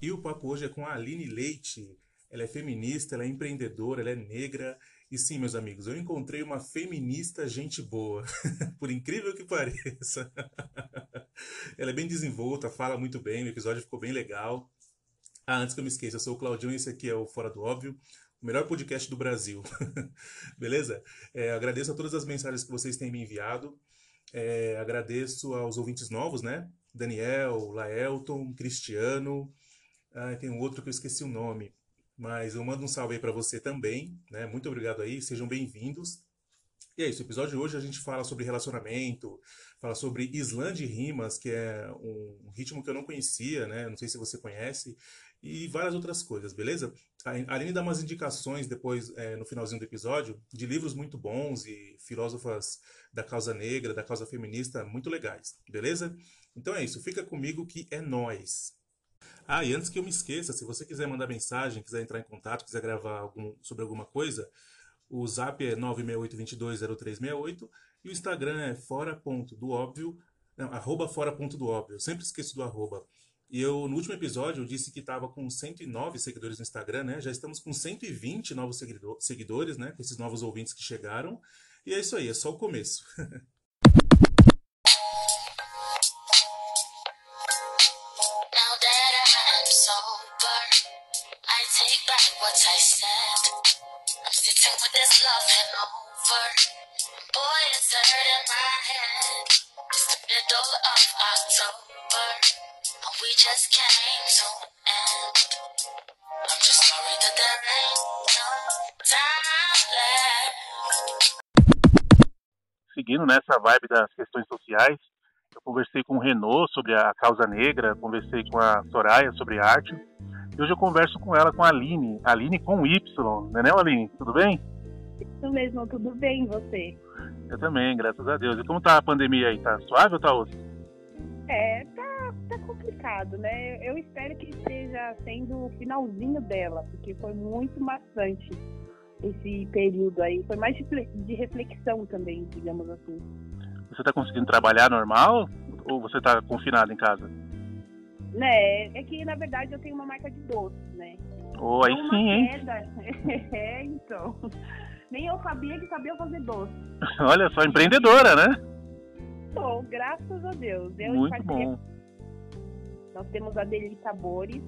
E o papo hoje é com a Aline Leite. Ela é feminista, ela é empreendedora, ela é negra. E sim, meus amigos, eu encontrei uma feminista gente boa. Por incrível que pareça. ela é bem desenvolta, fala muito bem, o episódio ficou bem legal. Ah, antes que eu me esqueça, eu sou o Claudião e esse aqui é o Fora do Óbvio, o melhor podcast do Brasil. Beleza? É, agradeço a todas as mensagens que vocês têm me enviado. É, agradeço aos ouvintes novos, né? Daniel, Laelton, Cristiano. Ah, tem um outro que eu esqueci o nome. Mas eu mando um salve aí para você também, né? Muito obrigado aí, sejam bem-vindos. E é isso, o episódio de hoje a gente fala sobre relacionamento, fala sobre slam de rimas, que é um ritmo que eu não conhecia, né? Não sei se você conhece, e várias outras coisas, beleza? Além de dar umas indicações depois, é, no finalzinho do episódio, de livros muito bons e filósofas da causa negra, da causa feminista, muito legais, beleza? Então é isso, fica comigo que é nós. Ah, e antes que eu me esqueça, se você quiser mandar mensagem, quiser entrar em contato, quiser gravar algum, sobre alguma coisa, o zap é 968220368 e o Instagram é fora.doóbvio, não, arroba fora.doóbvio. Sempre esqueço do arroba. E eu, no último episódio, eu disse que estava com 109 seguidores no Instagram, né? Já estamos com 120 novos seguidores, né? Com esses novos ouvintes que chegaram. E é isso aí, é só o começo. seguindo nessa vibe das questões sociais, eu conversei com o Renault sobre a causa negra, conversei com a Soraya sobre arte. E hoje eu converso com ela, com a Aline. Aline com Y, não é, né, Aline? Tudo bem? Isso mesmo, tudo bem, você? Eu também, graças a Deus. E como tá a pandemia aí? Tá suave ou tá osso? É, tá complicado, né? Eu espero que esteja sendo o finalzinho dela, porque foi muito maçante esse período aí. Foi mais de reflexão também, digamos assim. Você está conseguindo trabalhar normal ou você está confinado em casa? Né, é que na verdade eu tenho uma marca de doces, né? Oh, aí sim, hein? é, então. Nem eu sabia que sabia fazer doce. Olha só, empreendedora, né? Sou, graças a Deus. Eu Muito bom. Nós temos a Deli Sabores,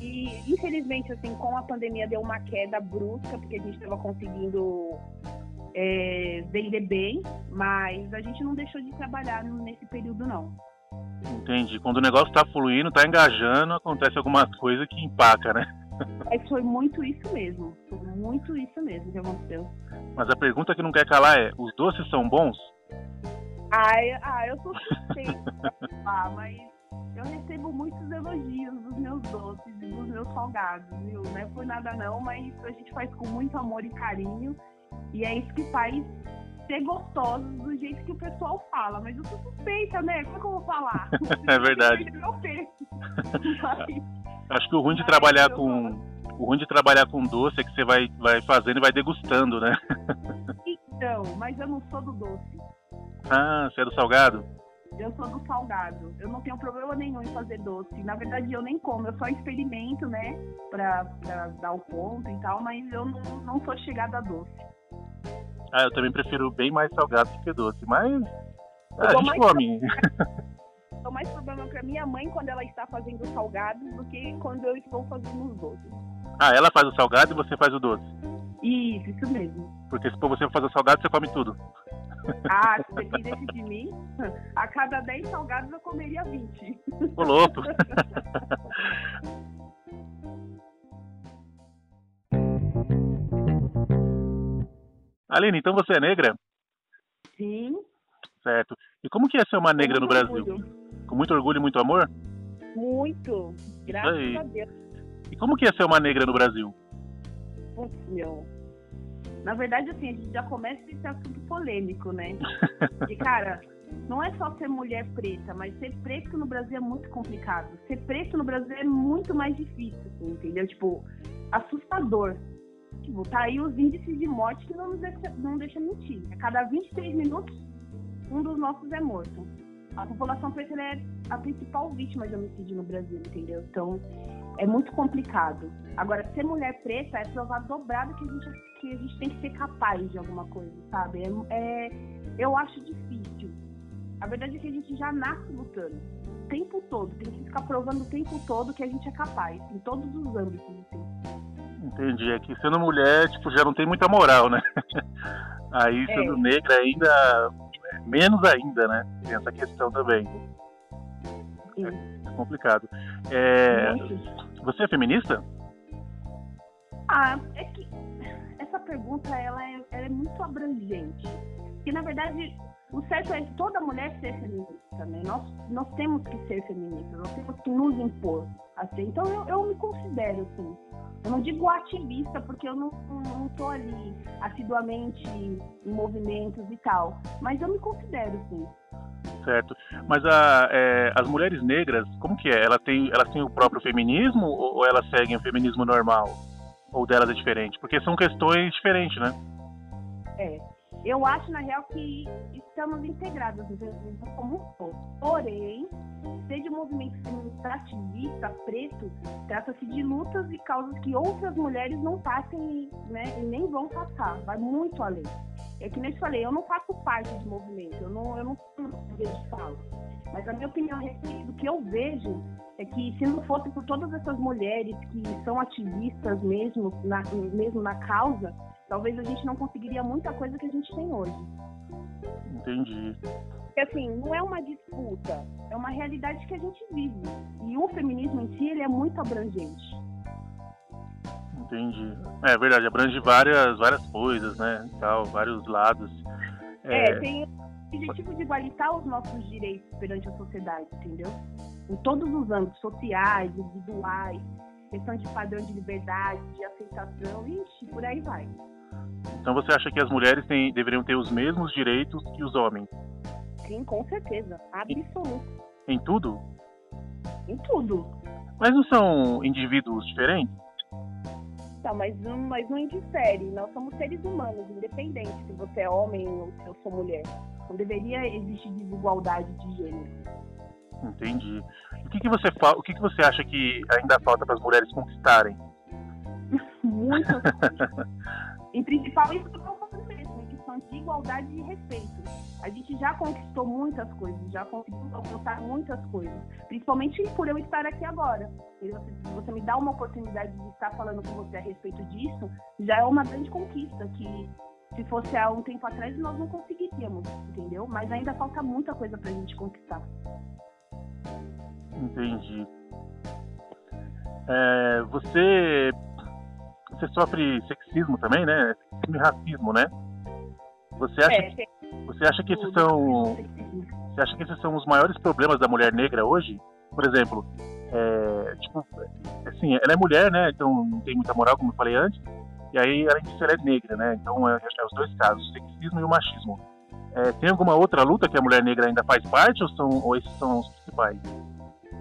e, infelizmente, assim, com a pandemia deu uma queda brusca, porque a gente estava conseguindo é, vender bem, mas a gente não deixou de trabalhar nesse período, não. Entendi. Quando o negócio está fluindo, está engajando, acontece alguma coisa que empaca, né? Mas foi muito isso mesmo. Foi muito isso mesmo que aconteceu. Mas a pergunta que não quer calar é: os doces são bons? Ah, eu, ah, eu sou suspeita, ah, mas eu recebo muitos elogios dos meus doces e dos meus salgados, viu? Não é por nada não, mas a gente faz com muito amor e carinho. E é isso que faz ser gostoso do jeito que o pessoal fala. Mas eu sou suspeita, né? Como é que eu vou falar? é verdade. Acho que o ruim de trabalhar com. O ruim de trabalhar com doce é que você vai, vai fazendo e vai degustando, né? então, mas eu não sou do doce. Ah, você é do salgado? Eu sou do salgado. Eu não tenho problema nenhum em fazer doce. Na verdade, eu nem como. Eu só experimento, né? Pra, pra dar o ponto e tal. Mas eu não, não sou chegada a doce. Ah, eu também prefiro bem mais salgado do que doce. Mas a gente come. Dou mais problema pra minha mãe quando ela está fazendo salgado do que quando eu estou fazendo os doces. Ah, ela faz o salgado e você faz o doce? Isso, isso mesmo. Porque se for você fazer o salgado, você come tudo. Ah, se dependesse de mim, a cada 10 salgados eu comeria 20. Ô louco! Aline, então você é negra? Sim. Certo. E como que é ser uma negra no Brasil? Orgulho. Com muito orgulho e muito amor? Muito. Graças a Deus. E como que é ser uma negra no Brasil? Putz, meu. Na verdade, assim, a gente já começa esse assunto polêmico, né? E, cara, não é só ser mulher preta, mas ser preto no Brasil é muito complicado. Ser preto no Brasil é muito mais difícil, assim, entendeu? Tipo, assustador. Tipo, tá aí os índices de morte que não nos deixa, não deixa mentir. A cada 23 minutos um dos nossos é morto. A população preta é a principal vítima de homicídio no Brasil, entendeu? Então, é muito complicado. Agora, ser mulher preta é provar dobrado que a gente, que a gente tem que ser capaz de alguma coisa, sabe? É, é, eu acho difícil. A verdade é que a gente já nasce lutando o tempo todo. Tem que ficar provando o tempo todo que a gente é capaz, em todos os âmbitos, assim. Entendi. É que sendo mulher, tipo, já não tem muita moral, né? Aí, é. sendo é. negra ainda, menos ainda, né? Tem essa questão também. Sim. É complicado. É... Você é feminista? Ah, é que essa pergunta ela é, ela é muito abrangente. Porque, na verdade, o certo é toda mulher ser feminista, né? Nós, nós temos que ser feministas, nós temos que nos impor. Assim. Então, eu, eu me considero, assim, eu não digo ativista, porque eu não, não ali assiduamente em movimentos e tal, mas eu me considero, sim. Certo. Mas a, é, as mulheres negras, como que é? Elas têm, elas têm o próprio feminismo ou elas seguem o feminismo normal? Ou delas é diferente? Porque são questões diferentes, né? É. Eu acho, na real, que estamos integradas no feminismo como um todo. Porém, ser de movimento feminista ativista, preto, trata-se de lutas e causas que outras mulheres não passem né, e nem vão passar. Vai muito além. É que nem eu falei, eu não faço parte de movimento, eu não, eu não de fala. Mas a minha opinião a respeito do que eu vejo é que se não fosse por todas essas mulheres que são ativistas mesmo na, mesmo na causa, talvez a gente não conseguiria muita coisa que a gente tem hoje. Entendi. Porque, assim, não é uma disputa, é uma realidade que a gente vive. E o feminismo em si, ele é muito abrangente. Entendi. É verdade, abrange várias, várias coisas, né? Tal, vários lados. É, é tem o objetivo de igualitar os nossos direitos perante a sociedade, entendeu? Em todos os âmbitos, sociais, individuais, questão de padrão de liberdade, de aceitação, ixi, por aí vai. Então você acha que as mulheres têm, deveriam ter os mesmos direitos que os homens? Sim, com certeza. Absoluto. Em, em tudo? Em tudo. Mas não são indivíduos diferentes? Tá, mas, mas não indifere. Nós somos seres humanos, independente se você é homem ou se eu sou mulher. Não deveria existir desigualdade de gênero. Entendi. O que, que você o que, que você acha que ainda falta para as mulheres conquistarem? Muito. em principal isso que eu mesmo, de igualdade e respeito. A gente já conquistou muitas coisas, já conseguiu alcançar muitas coisas. Principalmente por eu estar aqui agora. Se você me dá uma oportunidade de estar falando com você a respeito disso, já é uma grande conquista que se fosse há um tempo atrás nós não conseguiríamos, entendeu? Mas ainda falta muita coisa pra gente conquistar. Entendi. É, você você sofre sexismo também, né? Sexismo e racismo, né? Você acha, é, que, você acha que esses são você acha que esses são os maiores problemas da mulher negra hoje? Por exemplo, é, tipo, assim, ela é mulher, né? Então não tem muita moral, como eu falei antes. E aí, além disso, ela é negra, né? Então é, é os dois casos, o sexismo e o machismo. É, tem alguma outra luta que a mulher negra ainda faz parte ou, são, ou esses são os principais?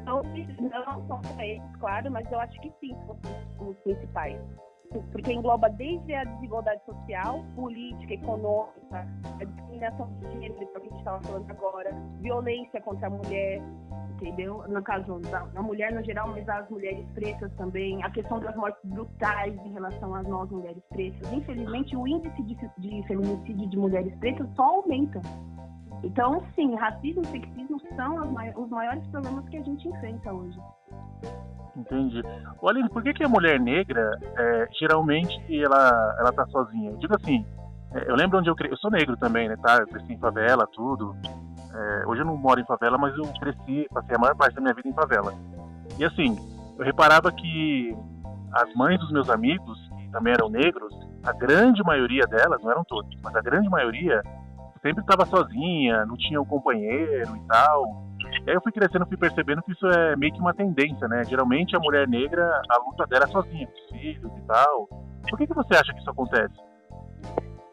Não, não são esses, claro, mas eu acho que sim, são os principais porque engloba desde a desigualdade social, política, econômica, a discriminação de gênero, que a gente estava falando agora, violência contra a mulher, entendeu? No caso da, mulher no geral, mas as mulheres pretas também, a questão das mortes brutais em relação às nós mulheres pretas. Infelizmente, o índice de, de feminicídio de mulheres pretas só aumenta. Então, sim, racismo e sexismo são os maiores problemas que a gente enfrenta hoje. Entendi. Olha, por que, que a mulher negra, é, geralmente, ela, ela tá sozinha? Eu digo assim, é, eu lembro onde eu cresci, eu sou negro também, né, tá? Eu cresci em favela, tudo. É, hoje eu não moro em favela, mas eu cresci, passei a maior parte da minha vida em favela. E assim, eu reparava que as mães dos meus amigos, que também eram negros, a grande maioria delas, não eram todas, mas a grande maioria sempre estava sozinha, não tinha um companheiro e tal. E aí eu fui crescendo, fui percebendo que isso é meio que uma tendência, né? Geralmente a mulher negra, a luta dela é sozinha, com os filhos e tal. Por que, que você acha que isso acontece?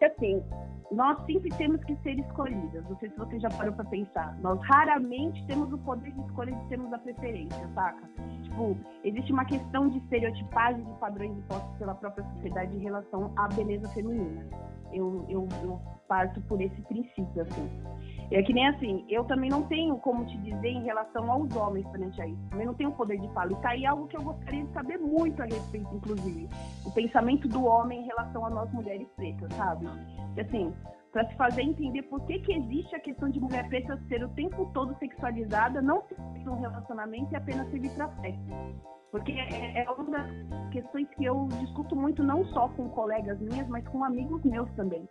Assim, nós sempre temos que ser escolhidas. Não sei se você já parou para pensar. Nós raramente temos o poder de escolha de termos a preferência, saca? Tipo, existe uma questão de estereotipagem de padrões impostos pela própria sociedade em relação à beleza feminina. Eu, eu, eu parto por esse princípio, assim. É que nem assim, eu também não tenho como te dizer em relação aos homens frente a isso. Também não tenho poder de fala. E tá aí algo que eu gostaria de saber muito a respeito, inclusive. O pensamento do homem em relação a nós mulheres pretas, sabe? E assim, para se fazer entender por que, que existe a questão de mulher preta ser o tempo todo sexualizada, não ser um relacionamento e apenas servir para sexo. Porque é, é uma das questões que eu discuto muito, não só com colegas minhas, mas com amigos meus também.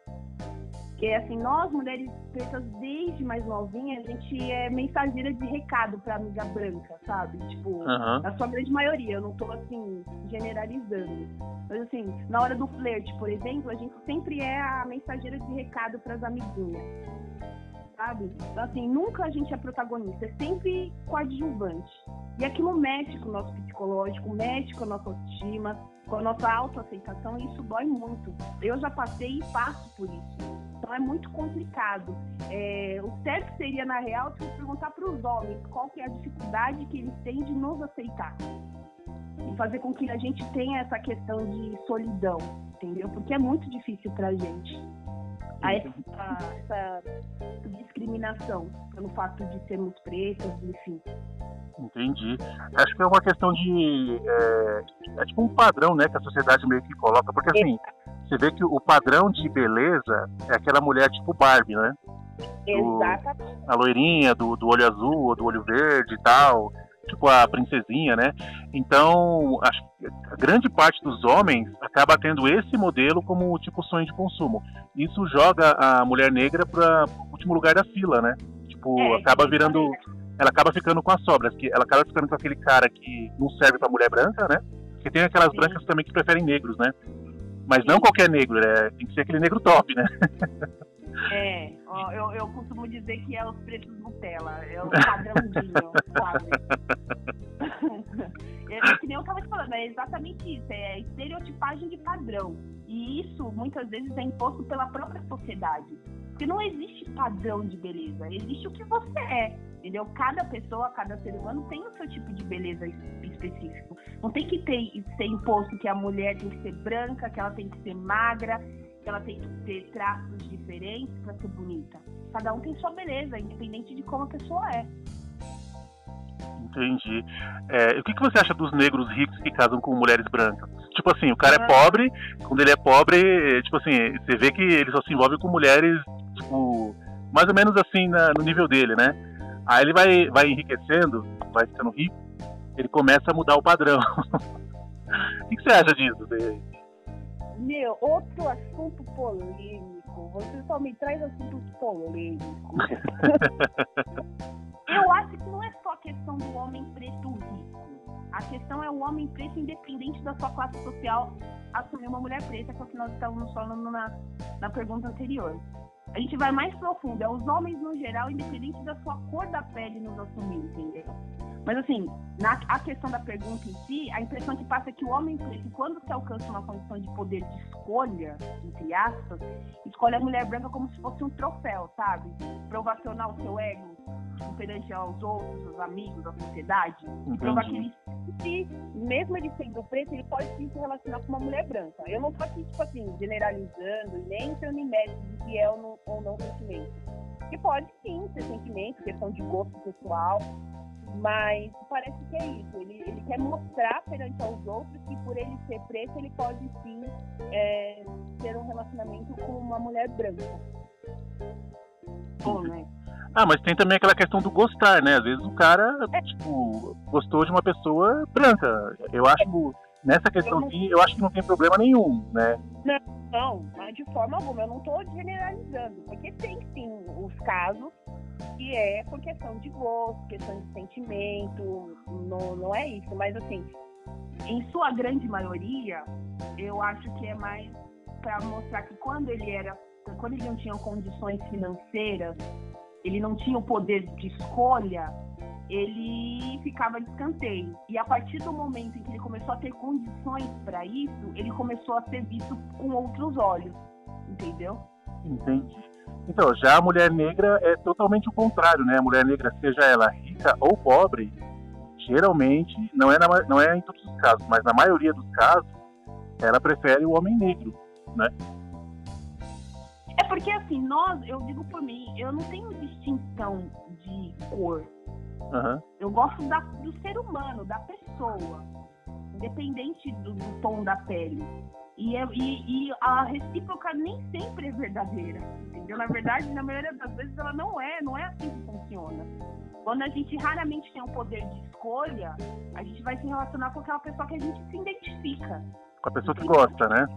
Que é assim, nós mulheres pretas, desde mais novinha, a gente é mensageira de recado pra amiga branca, sabe? Tipo, uhum. na sua grande maioria, eu não tô assim, generalizando. Mas assim, na hora do flerte, por exemplo, a gente sempre é a mensageira de recado pras amiguinhas. Sabe? Então, assim, nunca a gente é protagonista, é sempre coadjuvante. E aquilo mexe com o nosso psicológico, mexe com a nossa autoestima, com a nossa autoaceitação, e isso dói muito. Eu já passei e passo por isso. Então é muito complicado. É, o certo seria, na real, se perguntar para os homens qual que é a dificuldade que eles têm de nos aceitar. E fazer com que a gente tenha essa questão de solidão, entendeu? Porque é muito difícil para a gente. A essa, essa discriminação pelo fato de sermos pretas, enfim. Entendi. Acho que é uma questão de. É, é, tipo um padrão, né, que a sociedade meio que coloca. Porque assim, você vê que o padrão de beleza é aquela mulher tipo Barbie, né? Exatamente. a loirinha do, do olho azul ou do olho verde e tal. Tipo a princesinha, né? Então, acho que a grande parte dos homens acaba tendo esse modelo como tipo sonho de consumo. Isso joga a mulher negra para o último lugar da fila, né? Tipo, é, acaba virando ela acaba ficando com as sobras, que ela acaba ficando com aquele cara que não serve para mulher branca, né? Porque tem aquelas Sim. brancas também que preferem negros, né? Mas não qualquer negro, é, tem que ser aquele negro top, né? É, eu, eu costumo dizer que é os preços Nutella, é o padrãozinho, quase. É, é que nem eu tava te falando, é exatamente isso, é estereotipagem de padrão. E isso muitas vezes é imposto pela própria sociedade. Porque não existe padrão de beleza, existe o que você é. Entendeu? Cada pessoa, cada ser humano tem o seu tipo de beleza específico. Não tem que ter, ser imposto que a mulher tem que ser branca, que ela tem que ser magra, ela tem que ter traços diferentes para ser bonita. Cada um tem sua beleza, independente de como a pessoa é. Entendi. É, o que, que você acha dos negros ricos que casam com mulheres brancas? Tipo assim, o cara é pobre, quando ele é pobre, tipo assim, você vê que ele só se envolve com mulheres, tipo, mais ou menos assim na, no nível dele, né? Aí ele vai, vai enriquecendo, vai ficando rico, ele começa a mudar o padrão. o que, que você acha disso? Meu, outro assunto polêmico. Você só me traz assuntos polêmicos. Eu acho que não é só a questão do homem preto rico. A questão é o homem preto, independente da sua classe social, assumir uma mulher preta, que é o que nós estávamos falando na, na pergunta anterior. A gente vai mais profundo, é os homens no geral, independente da sua cor da pele, nos assumir, entendeu? Mas assim, na a questão da pergunta em si, a impressão que passa é que o homem preto, quando se alcança uma condição de poder de escolha, entre aspas, escolhe a mulher branca como se fosse um troféu, sabe? Pra ovacionar o seu ego tipo, perante aos outros, os amigos, a sociedade, e provar que ele se, mesmo ele sendo preto, ele pode sim se relacionar com uma mulher branca. Eu não tô aqui, tipo assim, generalizando, nem entrando em mérito de que é ou não, ou não sentimento. Que pode sim ser sentimento, questão de gosto pessoal, mas parece que é isso. Ele, ele quer mostrar perante aos outros que por ele ser preto, ele pode sim é, ter um relacionamento com uma mulher branca. Bom, né? Ah, mas tem também aquela questão do gostar, né? Às vezes o cara, é. tipo, gostou de uma pessoa branca. Eu acho, nessa questão aqui, eu acho que não tem problema nenhum, né? Não, não, de forma alguma. Eu não estou generalizando, porque tem sim os casos que é por questão de gosto, questão de sentimento, não, não é isso. Mas assim, em sua grande maioria, eu acho que é mais para mostrar que quando ele era, quando ele não tinha condições financeiras ele não tinha o poder de escolha, ele ficava de escanteio. E a partir do momento em que ele começou a ter condições para isso, ele começou a ser visto com outros olhos, entendeu? Entendi. Então, já a mulher negra é totalmente o contrário, né? A mulher negra, seja ela rica ou pobre, geralmente, não é, na, não é em todos os casos, mas na maioria dos casos, ela prefere o homem negro, né? Porque assim, nós, eu digo por mim, eu não tenho distinção de cor. Aham. Eu gosto da- do ser humano, da pessoa, independente do, do tom da pele. E, é- e- e a recíproca nem sempre é verdadeira, entendeu? Na verdade, na maioria das vezes ela não é, não é assim que funciona. Quando a gente raramente tem o poder de escolha, a gente vai se relacionar com aquela pessoa que a gente se identifica. Com a pessoa que gosta, né?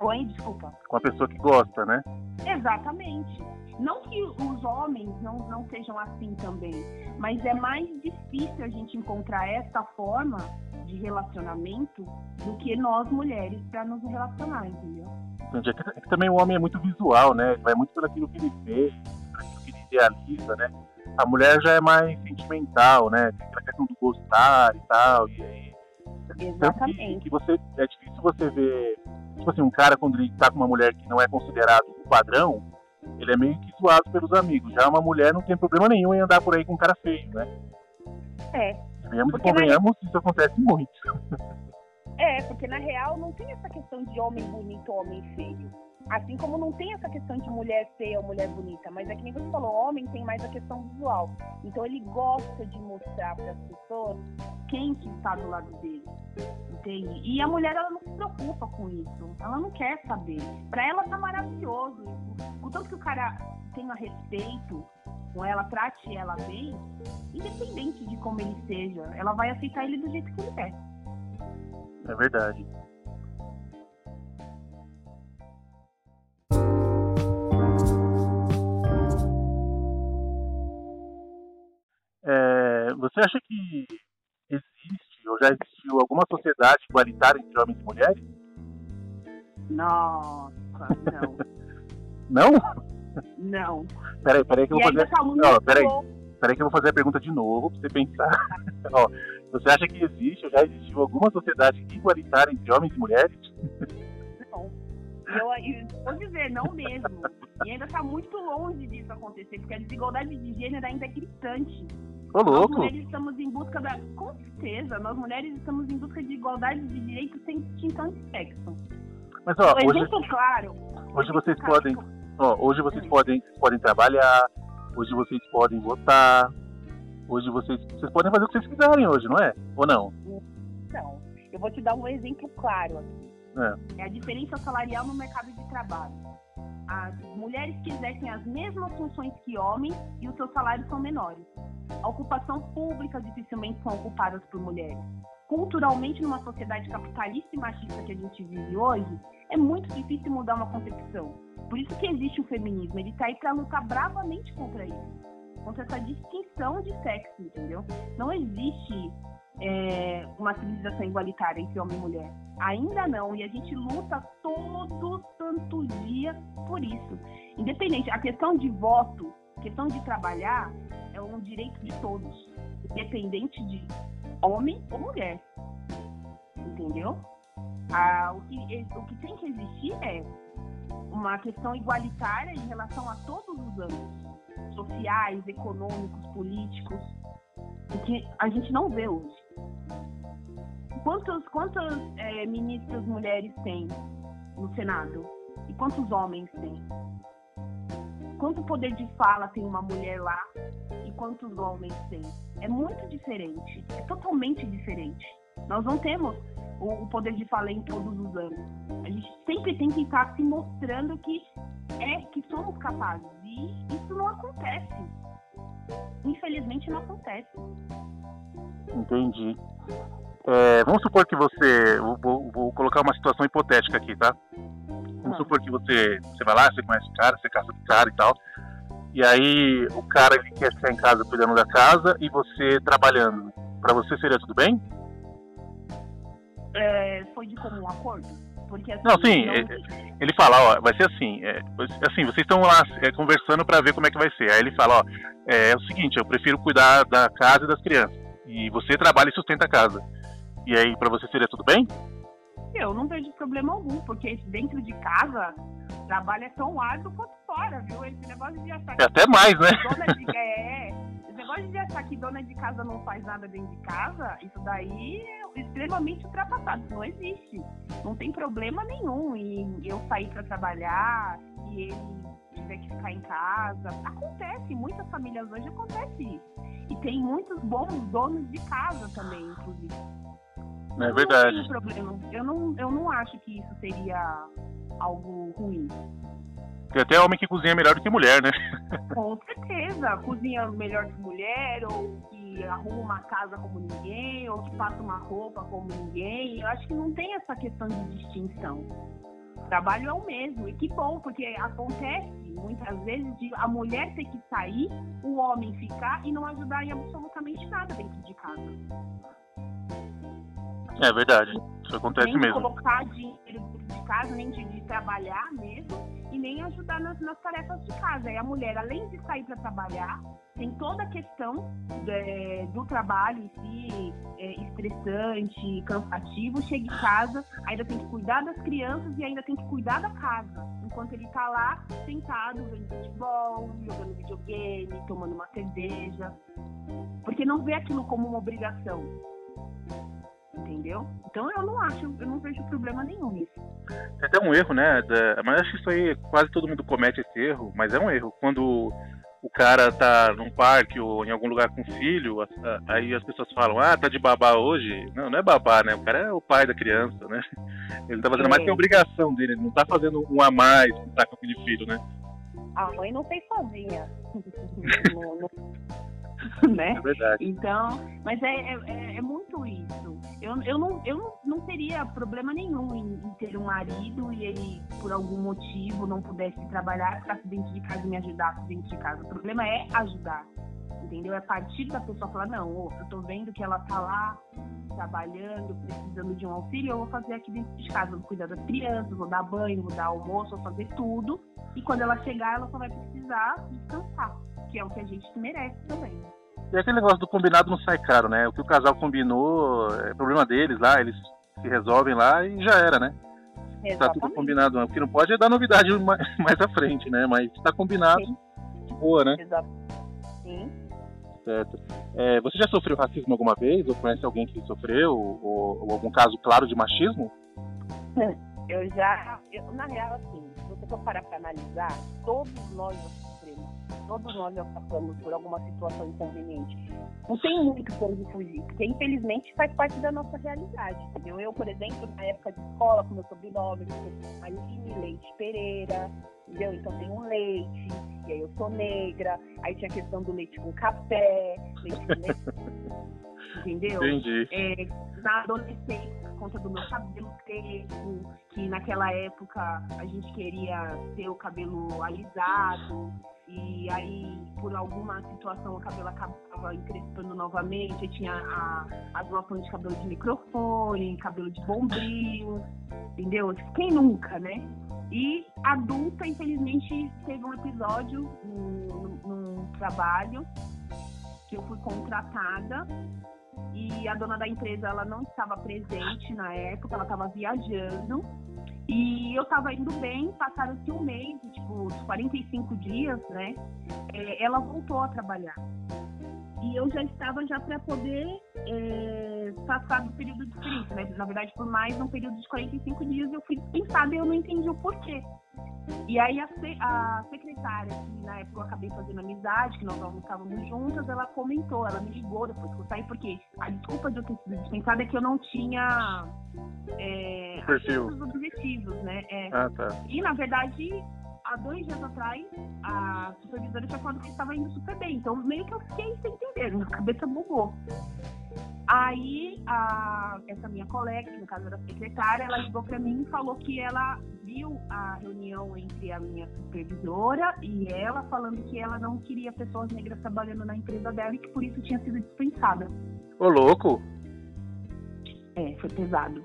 Oi, desculpa. Com a pessoa que gosta, né? Exatamente. Não que os homens não, não sejam assim também, mas é mais difícil a gente encontrar essa forma de relacionamento do que nós mulheres para nos relacionar, entendeu? Entendi. É que, é que também o homem é muito visual, né? Vai muito pelo aquilo que ele vê, por aquilo que ele idealiza, né? A mulher já é mais sentimental, né? Tem aquela questão do gostar e tal. E aí. Tanto que, Exatamente. que você. É difícil você ver. Tipo assim, um cara quando ele tá com uma mulher que não é considerado um padrão, ele é meio que zoado pelos amigos. Já uma mulher não tem problema nenhum em andar por aí com um cara feio, né? É. Venhamos e convenhamos, isso acontece muito. É, porque na real não tem essa questão de homem bonito ou homem feio. Assim como não tem essa questão de mulher feia ou mulher bonita, mas é que nem você falou, homem tem mais a questão visual. Então ele gosta de mostrar para as pessoas quem que está do lado dele. Entende? E a mulher ela não se preocupa com isso. Ela não quer saber. Para ela tá maravilhoso. O tanto que o cara tenha respeito com ela, trate ela bem, independente de como ele seja, ela vai aceitar ele do jeito que ele é. É verdade. É, você acha que existe ou já existiu alguma sociedade igualitária entre homens e mulheres? Nossa, não. Não? Não. Peraí, peraí que eu vou fazer. tá Não, peraí. Peraí que eu vou fazer a pergunta de novo pra você pensar. Ó, você acha que existe ou já existiu alguma sociedade igualitária entre homens e mulheres? Não. Eu, eu vou dizer, não mesmo. E ainda tá muito longe disso acontecer, porque a desigualdade de gênero ainda é gritante. Ô Nós louco! mulheres estamos em busca da. Com certeza, nós mulheres estamos em busca de igualdade de direitos sem distinção de sexo. Mas ó, Um hoje, exemplo claro. hoje um vocês podem. Ó, hoje vocês Hum. podem, podem trabalhar, hoje vocês podem votar, hoje vocês, vocês podem fazer o que vocês quiserem hoje, não é? Ou não? Então, eu vou te dar um exemplo claro aqui. É. É a diferença salarial no mercado de trabalho. As mulheres que exercem as mesmas funções que homens e os seus salários são menores. A ocupação pública dificilmente são ocupadas por mulheres. Culturalmente, numa sociedade capitalista e machista que a gente vive hoje, é muito difícil mudar uma concepção. Por isso que existe o feminismo. Ele está aí para lutar bravamente contra isso. Contra essa distinção de sexo, entendeu? Não existe é, uma civilização igualitária entre homem e mulher. Ainda não, e a gente luta todo santo dia por isso. Independente, a questão de voto, questão de trabalhar é um direito de todos, independente de homem ou mulher. Entendeu? Ah, o, que, o que tem que existir é uma questão igualitária em relação a todos os âmbitos sociais, econômicos, políticos, o que a gente não vê hoje. Quantos, quantas é, ministras mulheres tem no Senado? E quantos homens tem? Quanto poder de fala tem uma mulher lá e quantos homens tem? É muito diferente, é totalmente diferente. Nós não temos o, poder de fala em todos os anos. A gente sempre tem que estar se mostrando que é que somos capazes e isso não acontece. Infelizmente não acontece. Entendi. É, vamos supor que você. Vou, vou- colocar uma situação hipotética aqui, tá? Vamos supor que você, você vai lá, você conhece o cara, você caça do cara e tal. E aí o cara ele quer ficar em casa cuidando da casa e você trabalhando. Pra você seria tudo bem? É, foi de comum acordo? Porque assim, Não, sim, não- Ele fala, ó, vai ser assim, é, assim, vocês estão lá é, conversando pra ver como é que vai ser. Aí ele fala, ó, é, é o seguinte, eu prefiro cuidar da casa e das crianças. E você trabalha e sustenta a casa. E aí, pra você seria tudo bem? Eu não vejo problema algum, porque dentro de casa, trabalho é tão árduo quanto fora, viu? Esse negócio de achar É até mais, né? de, é, negócio de achar que dona de casa não faz nada dentro de casa, isso daí é extremamente ultrapassado, não existe. Não tem problema nenhum em eu sair para trabalhar, e ele tiver que ficar em casa. Acontece, muitas famílias hoje acontece isso. E tem muitos bons donos de casa também, inclusive. É verdade. Não tem problema. Eu não, eu não acho que isso seria algo ruim. Tem até homem que cozinha melhor do que mulher, né? Com certeza. Cozinha melhor que mulher, ou que arruma uma casa como ninguém, ou que passa uma roupa como ninguém. Eu acho que não tem essa questão de distinção. O trabalho é o mesmo. E que bom, porque acontece muitas vezes de a mulher ter que sair, o homem ficar e não ajudar em absolutamente nada dentro de casa. É verdade. Isso acontece nem mesmo. de colocar dinheiro dentro de casa, nem de, de trabalhar mesmo, e nem ajudar nas, nas, tarefas de casa. E a mulher, além de sair para trabalhar, tem toda a questão de, do trabalho em si, é, estressante, cansativo, chega em casa, ainda tem que cuidar das crianças e ainda tem que cuidar da casa. Enquanto ele está lá, sentado, vendo futebol, jogando videogame, tomando uma cerveja. Porque não vê aquilo como uma obrigação entendeu? Então eu não acho, eu não vejo problema nenhum nisso. É até um erro, né? Mas acho que isso aí quase todo mundo comete esse erro, mas é um erro. Quando o cara tá num parque ou em algum lugar com filho, aí as pessoas falam, ah, tá de babá hoje. Não, não é babá, né? O cara é o pai da criança, né? Ele tá fazendo é. mais que a obrigação dele, ele não tá fazendo um a mais que tá com aquele filho, né? A mãe não fez sozinha. né? É verdade. Então, mas é, é, é muito isso. Eu, eu, não, eu não, não teria problema nenhum em, em, ter um marido e ele, por algum motivo, não pudesse trabalhar, ficasse dentro de casa e me ajudasse dentro de casa. O problema é ajudar. Entendeu? É a partir da pessoa falar, não, oh, eu tô vendo que ela tá lá trabalhando, precisando de um auxílio, eu vou fazer aqui dentro de casa, vou cuidar das crianças, vou dar banho, vou dar almoço, vou fazer tudo. E quando ela chegar, ela só vai precisar descansar, que é o que a gente merece também. E aquele negócio do combinado não sai caro, né? O que o casal combinou é problema deles lá, eles se resolvem lá e já era, né? Exatamente. Tá tudo combinado. O que não pode é dar novidade mais à frente, né? Mas tá combinado, Sim. de boa, né? Exato. Sim. Certo. É, você já sofreu racismo alguma vez? Ou conhece alguém que sofreu? Ou, ou algum caso claro de machismo? Eu já. Eu, na real, assim, se você for parar pra analisar, todos nós Todos nós já passamos por alguma situação inconveniente. Não tem muito como fugir, porque infelizmente faz parte da nossa realidade, entendeu? Eu, por exemplo, na época de escola, com meu sobrenome, Aline Leite Pereira, entendeu? Então tem um leite, e aí eu sou negra, aí tinha a questão do leite com café, leite com leite, entendeu? Entendi. É, na adolescência, por conta do meu cabelo crespo, que naquela época a gente queria ter o cabelo alisado, e aí por alguma situação o cabelo acabava encrespando novamente, eu tinha a, loções de cabelo de microfone, cabelo de bombril, entendeu? Quem nunca, né? E adulta, infelizmente, teve um episódio num trabalho que eu fui contratada e a dona da empresa ela não estava presente na época, ela estava viajando e eu tava indo bem, passaram-se um mês, tipo, os 45 dias, né? É, ela voltou a trabalhar. E eu já estava já para poder é, passar do período de experiência, né? Na verdade, por mais um período de 45 dias, eu fui dispensada e eu não entendi o porquê. E aí a, a, secretária, que na época eu acabei fazendo amizade, que nós estávamos juntas, ela comentou, ela me ligou depois que eu saí, porque a desculpa de eu ter sido dispensada é que eu não tinha é, os objetivos, né? É. Ah, tá. E na verdade, há dois dias atrás, a supervisora tinha falado que estava indo super bem. Então meio que eu fiquei sem entender, minha cabeça bugou. Aí, a, essa minha colega, que no caso era secretária, ela ligou para mim e falou que ela viu a reunião entre a minha supervisora e ela, falando que ela não queria pessoas negras trabalhando na empresa dela e que por isso tinha sido dispensada. Ô, louco! É, foi pesado.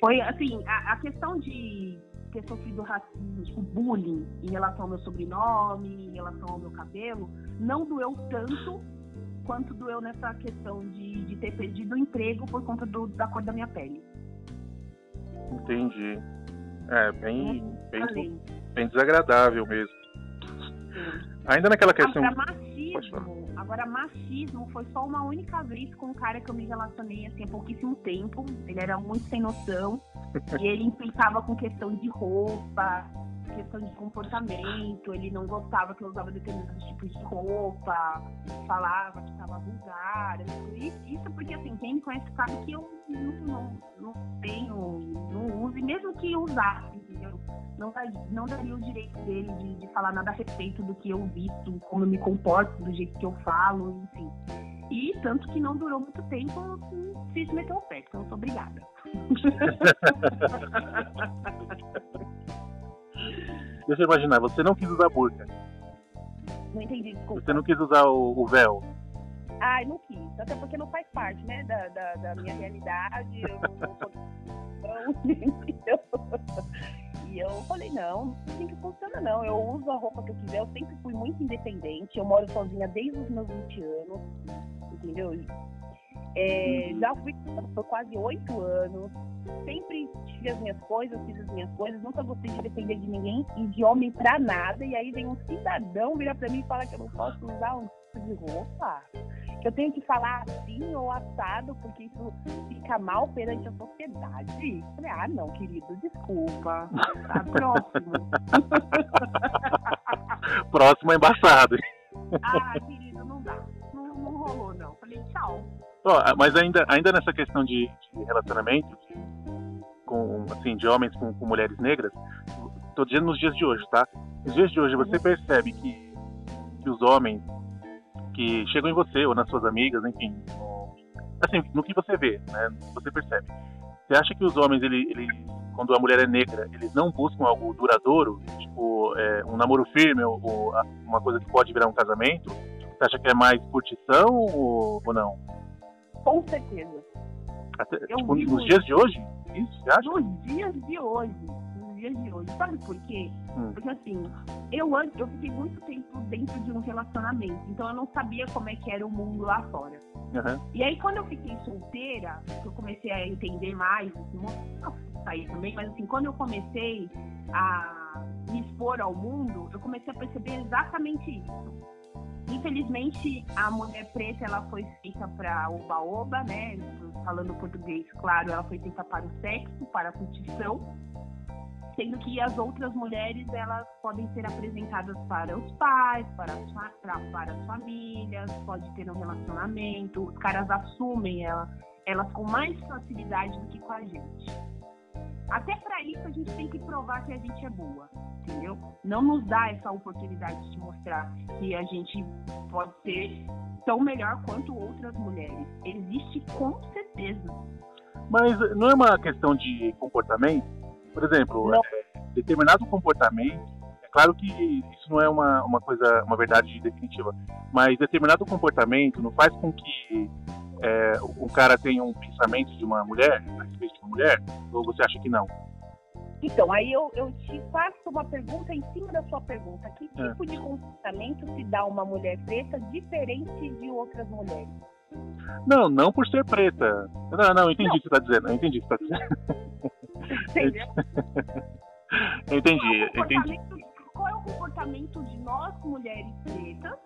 Foi, assim, a, a questão de ter sofrido racismo, tipo, bullying em relação ao meu sobrenome, em relação ao meu cabelo, não doeu tanto quanto doeu nessa questão de, de ter perdido o emprego por conta do, da cor da minha pele. Entendi. É, bem, bem, bem desagradável mesmo. Sim. Ainda naquela questão. Agora, machismo, agora, machismo foi só uma única vez com um cara que eu me relacionei assim, há pouquíssimo tempo. Ele era muito sem noção. e ele implicava com questão de roupa, questão de comportamento, ele não gostava que eu usava determinados tipos de roupa, falava que estava vulgar. Isso porque, assim, quem me conhece sabe que eu não, não, tenho, não uso, e mesmo que usasse, entendeu? Não, não daria o direito dele de, de falar nada a respeito do que eu visto, como eu me comporto, do jeito que eu falo, enfim. E tanto que não durou muito tempo, eu fiz meter o pé, então eu sou obrigada. Deixa eu imaginar, você não quis usar burca. Não entendi, desculpa. Você não quis usar o, o véu. Ah, não quis. Até porque não faz parte, né, da, da, da minha realidade. Eu não E eu falei, não, não assim que funciona não. Eu uso a roupa que eu quiser, eu sempre fui muito independente. Eu moro sozinha desde os meus 20 anos, entendeu? É, já fui por quase oito anos, sempre tive as minhas coisas, fiz as minhas coisas, nunca gostei de depender de ninguém e de homem pra nada. E aí vem um cidadão virar pra mim e fala que eu não posso usar um tipo de roupa, que eu tenho que falar assim ou assado, porque isso fica mal perante a sociedade. Falei, ah, não, querido, desculpa. Tá próximo. próximo é embaçado. ah, querido, não dá. Não, não rolou, não. Falei, tchau. Oh, mas ainda, ainda nessa questão de, de relacionamento com, assim, de homens com, com, mulheres negras, tô dizendo nos dias de hoje, tá? Nos dias de hoje você percebe que, que os homens que chegam em você ou nas suas amigas, enfim, assim, no que você vê, né? Você percebe. Você acha que os homens, ele, ele, quando a mulher é negra, eles não buscam algo duradouro, tipo é, um namoro firme ou, ou, uma coisa que pode virar um casamento? Você acha que é mais curtição ou, ou não? Com certeza. Até, tipo, nos dias de hoje? Isso, você acha? Nos dias de hoje. Nos dias de hoje. Sabe por quê? Hum. Porque assim, eu antes eu fiquei muito tempo dentro de um relacionamento, então eu não sabia como é que era o mundo lá fora. Uhum. E aí quando eu fiquei solteira, eu comecei a entender mais, assim, sair também, mas assim, quando eu comecei a me expor ao mundo, eu comecei a perceber exatamente isso Infelizmente, a mulher preta ela foi feita para oba-oba, né? Falando português, claro, ela foi feita para o sexo, para a curtição, sendo que as outras mulheres elas podem ser apresentadas para os pais, para as, para, para as famílias, pode ter um relacionamento, os caras assumem ela, elas com mais facilidade do que com a gente. Até para isso a gente tem que provar que a gente é boa, entendeu? Não nos dá essa oportunidade de mostrar que a gente pode ser tão melhor quanto outras mulheres. Existe com certeza. Mas não é uma questão de comportamento? Por exemplo, é, determinado comportamento, é claro que isso não é uma, uma coisa, uma verdade definitiva, mas determinado comportamento não faz com que é, o cara tenha um pensamento de uma mulher, a respeito de uma mulher, ou você acha que não? Então, aí eu, eu te faço uma pergunta em cima da sua pergunta. Que é. tipo é. de comportamento se dá uma mulher preta diferente de outras mulheres? Não, não por ser preta. Não, não, entendi não. o que você está dizendo. Eu entendi o que você está dizendo. Entendeu? entendi, entendi. Qual é o comportamento de nós, mulheres pretas,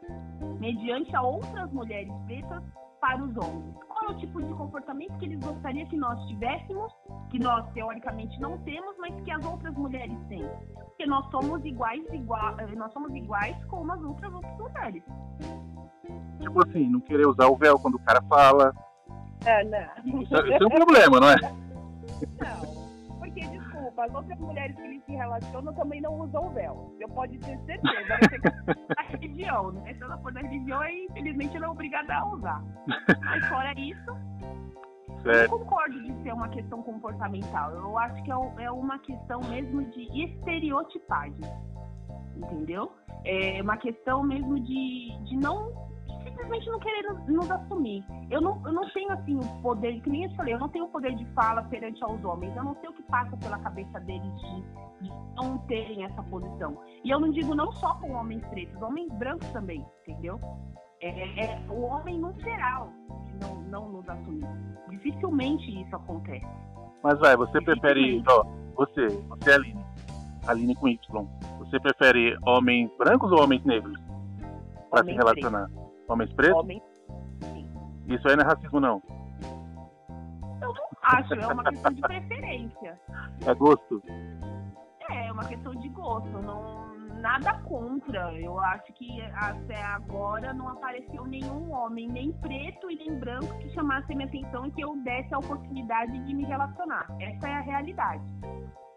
mediante a outras mulheres pretas, para os homens? Qual é o tipo de comportamento que eles gostariam que nós tivéssemos, que nós teoricamente não temos, mas que as outras mulheres têm? Porque nós somos iguais, igual, eh, nós somos iguais como as outras outras mulheres. Tipo assim, não querer usar o véu quando o cara fala. Ah, não. Isso, é, isso é um problema, não é? Não desculpa, as outras mulheres que eles se relacionam também não usam o véu. Eu pode ter certeza. Vai ser da religião, né? Se ela for da religião, aí, infelizmente ela é obrigada a usar. Mas fora isso, certo. eu concordo de ser uma questão comportamental. Eu acho que é, é uma questão mesmo de estereotipagem. Entendeu? É uma questão mesmo de, de não simplesmente não querer nos assumir. Eu não, eu não tenho, assim, o poder, que nem eu falei, eu não tenho o poder de fala perante aos homens. Eu não sei o que passa pela cabeça deles de, de não terem essa posição. E eu não digo não só com homens pretos, homens brancos também, entendeu? É, é o homem no geral que não, não nos assumir. Dificilmente isso acontece. Mas vai, você prefere, ó, você, você é Aline, Aline com Y. Você prefere homens brancos ou homens negros? Para se relacionar? Preto. Homens pretos? Homens, sim. Isso aí não é racismo, não? Eu não acho, é uma questão de preferência. É gosto? é uma questão de gosto. Não, nada contra. Eu acho que até agora não apareceu nenhum homem, nem preto e nem branco, que chamasse minha atenção e que eu desse a oportunidade de me relacionar. Essa é a realidade.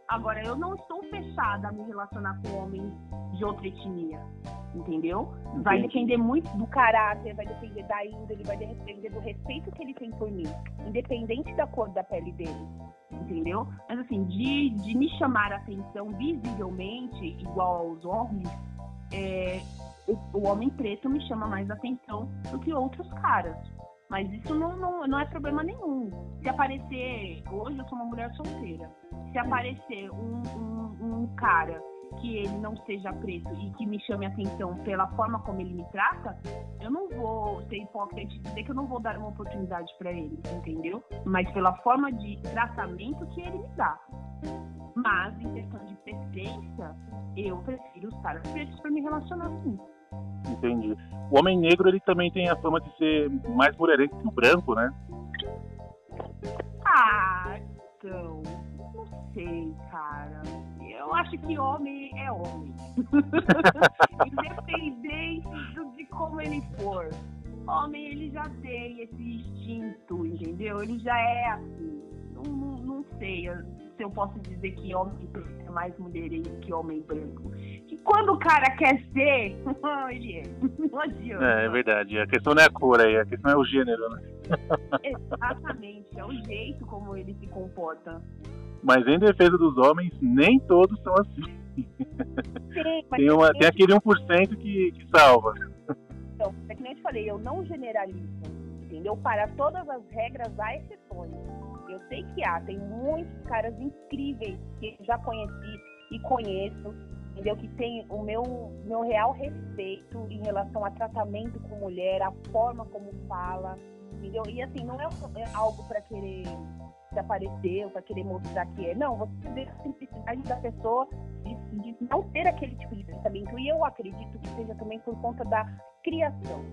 Agora, eu não estou fechada a me relacionar com homens de outra etnia, entendeu? Entendi. Vai depender muito do caráter, vai depender da índole, vai depender do respeito que ele tem por mim, independente da cor da pele dele entendeu? Mas assim, de, de me chamar a atenção visivelmente, igual aos homens, é, o, o, homem preto me chama mais atenção do que outros caras. Mas isso não, não, não é problema nenhum. Se aparecer, hoje eu sou uma mulher solteira, se aparecer um, um, um cara que ele não seja preto e que me chame atenção pela forma como ele me trata, eu não vou ser hipócrita e dizer que eu não vou dar uma oportunidade para ele, entendeu? Mas pela forma de tratamento que ele me dá. Mas em questão de preferência, eu prefiro os pretos para me relacionar sim. Entendi. O homem negro ele também tem a fama de ser mais mulherengo que o branco, né? Ah, então, não sei, cara eu acho que homem é homem. Independente de como ele for. Homem, ele já tem esse instinto, entendeu? Ele já é assim. Não, não, sei se eu posso dizer que homem é mais mulherengo que homem branco. Que quando o cara quer ser, ele é. Não adianta. É, é verdade. A questão não é a cor aí, a questão é o gênero, né? Exatamente. É o jeito como ele se comporta. Mas em defesa dos homens, nem todos são assim. Sim, tem, uma, tem aquele 1% que, que salva. Então, é que nem eu te falei, eu não generalizo, entendeu? Para todas as regras há exceções. Eu sei que há, tem muitos caras incríveis que já conheci e conheço, entendeu? Que tem o meu, meu real respeito em relação a tratamento com mulher, a forma como fala, entendeu? E assim, não é, é algo para querer se aparecer ou para querer mostrar que é. Não, você vê a simplicidade da pessoa de, de, não ter aquele tipo de pensamento. E eu acredito que seja também por conta da criação.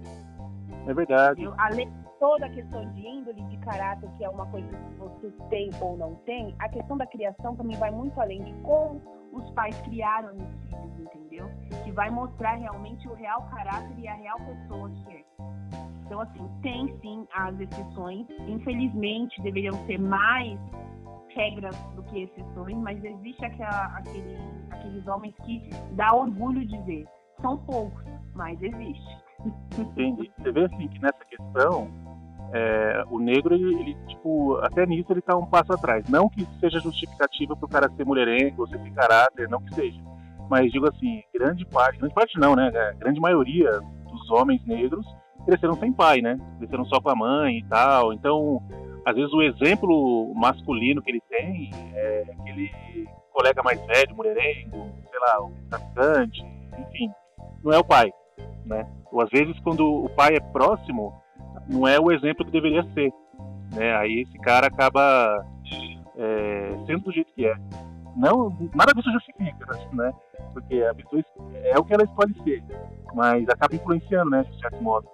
É verdade. Eu, além de toda a questão de índole, de caráter, que é uma coisa que você tem ou não tem, a questão da criação também vai muito além de como os pais criaram os filhos, entendeu? Que vai mostrar realmente o real caráter e a real pessoa que é. Então, assim, tem sim as exceções. Infelizmente, deveriam ser mais regras do que exceções, mas existe aquela, aquele, aqueles homens que dá orgulho de ver. São poucos, mas existe. Entendi. Você vê assim que nessa questão, é, o negro, ele, ele, tipo, até nisso ele está um passo atrás. Não que seja justificativa para o cara ser mulherengo ou ser de caráter, não que seja. Mas digo assim, grande parte, grande parte não, né? A grande maioria dos homens negros cresceram sem pai, né? Cresceram só com a mãe e tal. Então, às vezes o exemplo masculino que ele tem é aquele colega mais velho, mulherengo, sei lá, o traficante, enfim, não é o pai, né? Ou às vezes quando o pai é próximo, não é o exemplo que deveria ser, né? Aí esse cara acaba é, sendo do jeito que é. Não, nada disso justifica, né? Porque a pessoa é o que ela escolhe ser, mas acaba influenciando, né, de certo modo.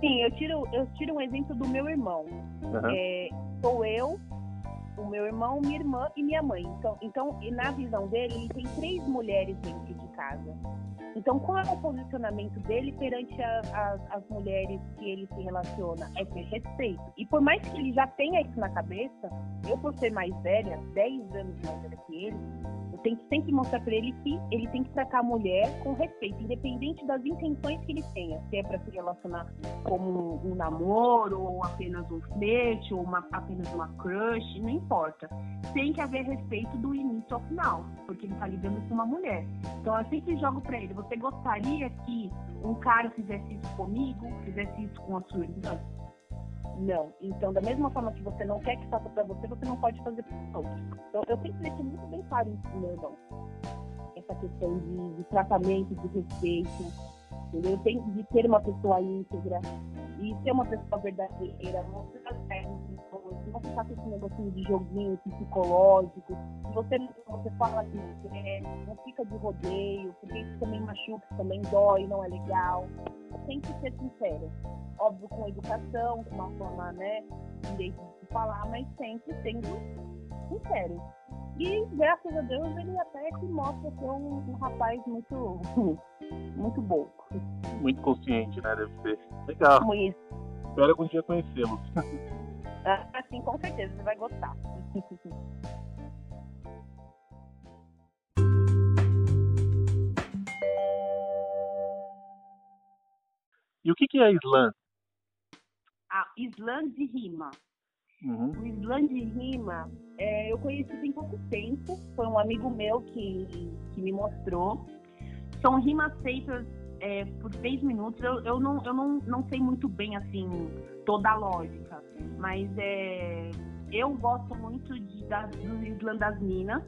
Sim, eu tiro, eu tiro um exemplo do meu irmão. Uhum. É, sou eu, o meu irmão, minha irmã e minha mãe. Então, então, na visão dele, ele tem três mulheres dentro de casa. Então, qual é o posicionamento dele perante a, a, as mulheres que ele se relaciona? É ter respeito. E por mais que ele já tenha isso na cabeça, eu, por ser mais velha, 10 anos mais velha que ele, tem que sempre mostrar para ele que ele tem que tratar a mulher com respeito, independente das intenções que ele tenha, se é para se relacionar como um, namoro, ou apenas um flerte, ou uma, apenas uma crush, não importa. Tem que haver respeito do início ao final, porque ele está lidando com uma mulher. Então eu sempre jogo para ele: você gostaria que um cara fizesse isso comigo, fizesse isso com a sua irmã? Não. Então, da mesma forma que você não quer que faça para você, você não pode fazer para outros. Então, eu sempre deixo muito bem claro isso meu irmão. Essa questão de, de tratamento, de respeito, entendeu? Tem de ter uma pessoa íntegra e ser uma pessoa verdadeira, mostrar as não ficar com esse negocinho de joguinho psicológico. Você, você fala que quer, não fica de rodeio, porque isso também machuca, também dói, não é legal. Tem que ser sincero óbvio com educação, com uma forma, né, de falar, mas sempre sendo sincero. E graças a Deus ele até que mostra ser um, um rapaz muito, muito bom. Muito consciente, né? Deve ser. Legal. Muito. Espero algum dia conhecê-lo. Assim, com certeza, você vai gostar. E o que, que é slam? A slam de rima. Uhum. O slam de rima, é, eu conheci tem pouco tempo. Foi um amigo meu que, que me mostrou. São rimas feitas é, por três minutos. Eu, eu, não, eu não, não sei muito bem, assim, toda a lógica. Mas é, eu gosto muito de, das, do slam das minas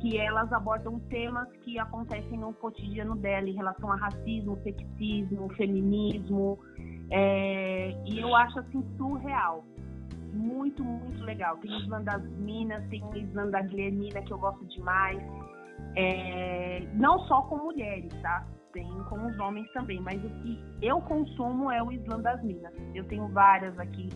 que elas abordam temas que acontecem no cotidiano dela em relação a racismo, sexismo, feminismo. É, e eu acho assim surreal. Muito, muito legal. Tem o Islã das Minas, tem o Islã da Guilhermina, que eu gosto demais. É, não só com mulheres, tá? Tem com os homens também, mas o que eu consumo é o Islã das Minas. Eu tenho várias aqui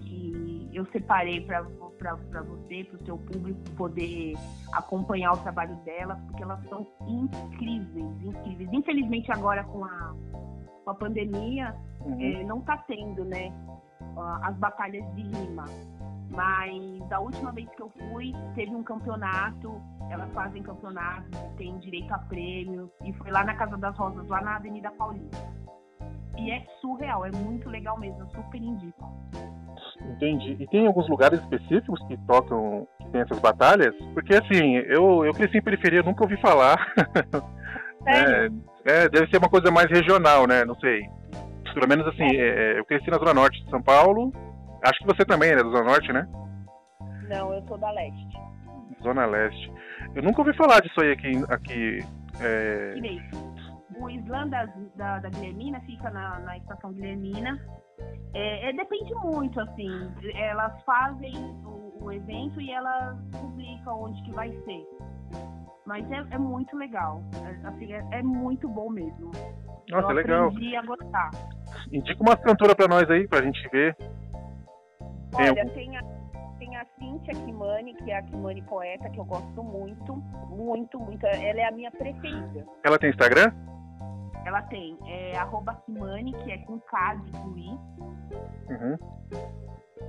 que eu separei para para você, para o seu público poder acompanhar o trabalho delas, porque elas são incríveis, incríveis. Infelizmente agora com a, com a pandemia uhum. é, não está tendo, né, as batalhas de rima. Mas da última vez que eu fui, teve um campeonato, elas fazem campeonato, tem direito a prêmios, e foi lá na Casa das Rosas, lá na Avenida Paulista. E é surreal, é muito legal mesmo, eu super indico. Entendi. E tem alguns lugares específicos que tocam, que tem essas batalhas? Porque assim, eu, eu cresci em periferia, nunca ouvi falar. É, é, deve ser uma coisa mais regional, né? Não sei. Pelo menos assim, é. é, eu cresci na Zona Norte de São Paulo. Acho que você também é da Zona Norte, né? Não, eu sou da Leste. Zona Leste. Eu nunca ouvi falar disso aí aqui. aqui é... O Islã da, da, da Guilhermina fica na, na estação Guilhermina é, é, depende muito, assim. Elas fazem o, o, evento e elas publicam onde que vai ser. Mas é, é muito legal. É, assim, é, é, muito bom mesmo. Nossa, Eu legal. aprendi a gostar. Indica uma cantora pra nós aí, pra gente ver. Olha, tem, tem a, tem a Cíntia Kimani, que é a Kimani Poeta, que eu gosto muito, muito, muito. Ela é a minha preferida. Ela tem Instagram? Ela tem é, arroba Kimani, que é com K de Cui. Uhum.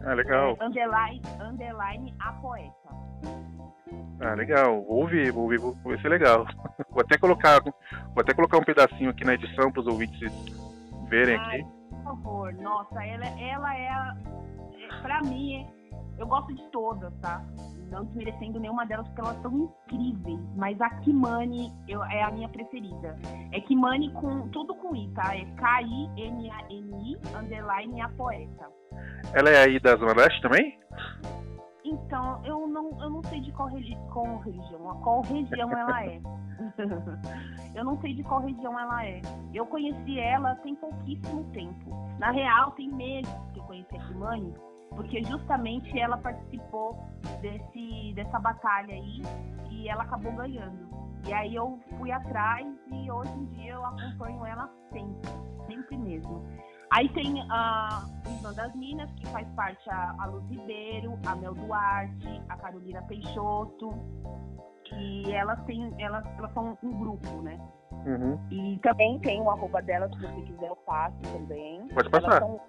Ah, legal. É, underline, underline a poeta. Ah, legal. Vou ouvir, vou ouvir, vou ver se é legal. Vou até colocar, vou até colocar um pedacinho aqui na edição para os ouvintes verem Ai, aqui. Por favor, nossa, ela, ela é, é para mim, eu gosto de todas, tá? não desmerecendo nenhuma delas, porque elas são incríveis. Mas a Kimani eu, é a minha preferida. É Kimani com tudo com I, tá? É K-I-M-A-N-I, underline a poeta. Ela é aí da Zona Leste também? Então, eu não, eu não sei de qual, religi qual religião, qual região ela é. eu não sei de qual região ela é. Eu conheci ela tem pouquíssimo tempo. Na real, tem meses que eu conheci a Kimani porque justamente ela participou desse, dessa batalha aí e ela acabou ganhando. E aí eu fui atrás e hoje em dia eu acompanho ela sempre, sempre mesmo. Aí tem a Irmã das Minas, que faz parte a, a Luz Ribeiro, a Mel Duarte, a Carolina Peixoto. E elas têm, elas, elas são um grupo, né? Uhum. E também tem o arroba delas, se você quiser eu passo também. Pode passar. São,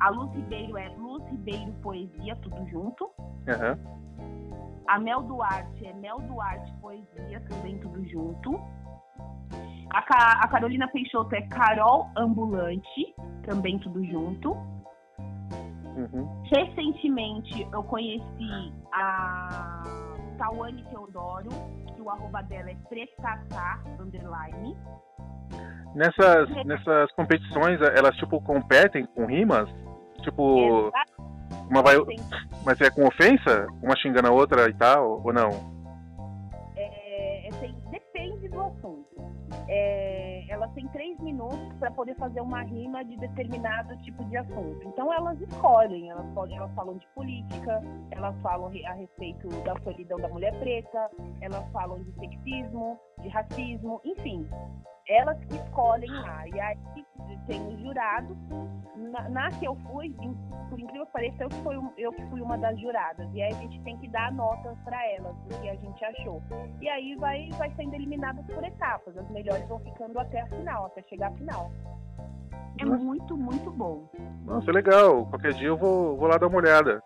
a Luz Ribeiro é Luz Ribeiro Poesia, tudo junto. Uhum. A Mel Duarte é Mel Duarte Poesia, também tudo junto. A, Ca... a Carolina Peixoto é Carol Ambulante, também tudo junto. Uhum. Recentemente eu conheci a Tawane Teodoro, que o arroba dela é pretatá, underline. Nessas, nessas competições, elas tipo competem com rimas? Tipo, uma vai, mas é com ofensa? Uma xingando a outra e tal, ou não? É, elas têm três minutos para poder fazer uma rima de determinado tipo de assunto. Então elas escolhem, elas, podem, elas falam de política, elas falam a respeito da solidão da mulher preta, elas falam de sexismo, de racismo, enfim. Elas que escolhem lá. E aí tem os jurados. Na, na, que eu fui, por incrível que pareça, eu fui, eu fui uma das juradas. E aí a gente tem que dar notas para elas, do que a gente achou. E aí vai, vai sendo eliminadas por etapas. As melhores vão ficando até a final, até chegar à final. É Nossa. muito, muito bom. Nossa, legal. Qualquer dia eu vou, vou lá dar uma olhada.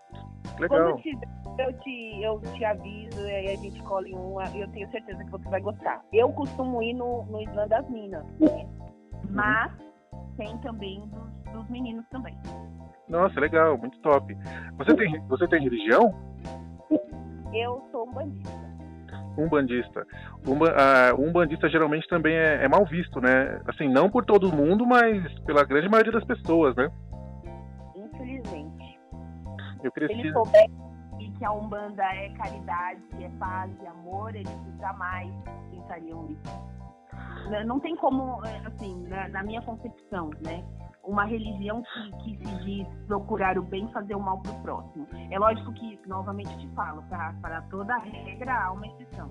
Legal. Quando tiver, eu te, eu te aviso e aí a gente escolhe uma. Eu tenho certeza que você vai gostar. Eu costumo ir no, no Islã das Minas, né? Uhum. Mas tem também dos, dos meninos também. Nossa, legal, muito top. Você tem, você tem religião? Eu sou um bandista. Um bandista. Um, uh, um bandista geralmente também é, é, mal visto, né? Assim, não por todo mundo, mas pela grande maioria das pessoas, né? Infelizmente. Eu cresci. Se eles souberem que a Umbanda é caridade, é paz e amor, eles jamais pensariam isso. Né, não tem como, é, assim, na, minha concepção, né? Uma religião que, que se diz procurar o bem, fazer o mal para o próximo. É lógico que, novamente te falo, para toda regra há uma exceção.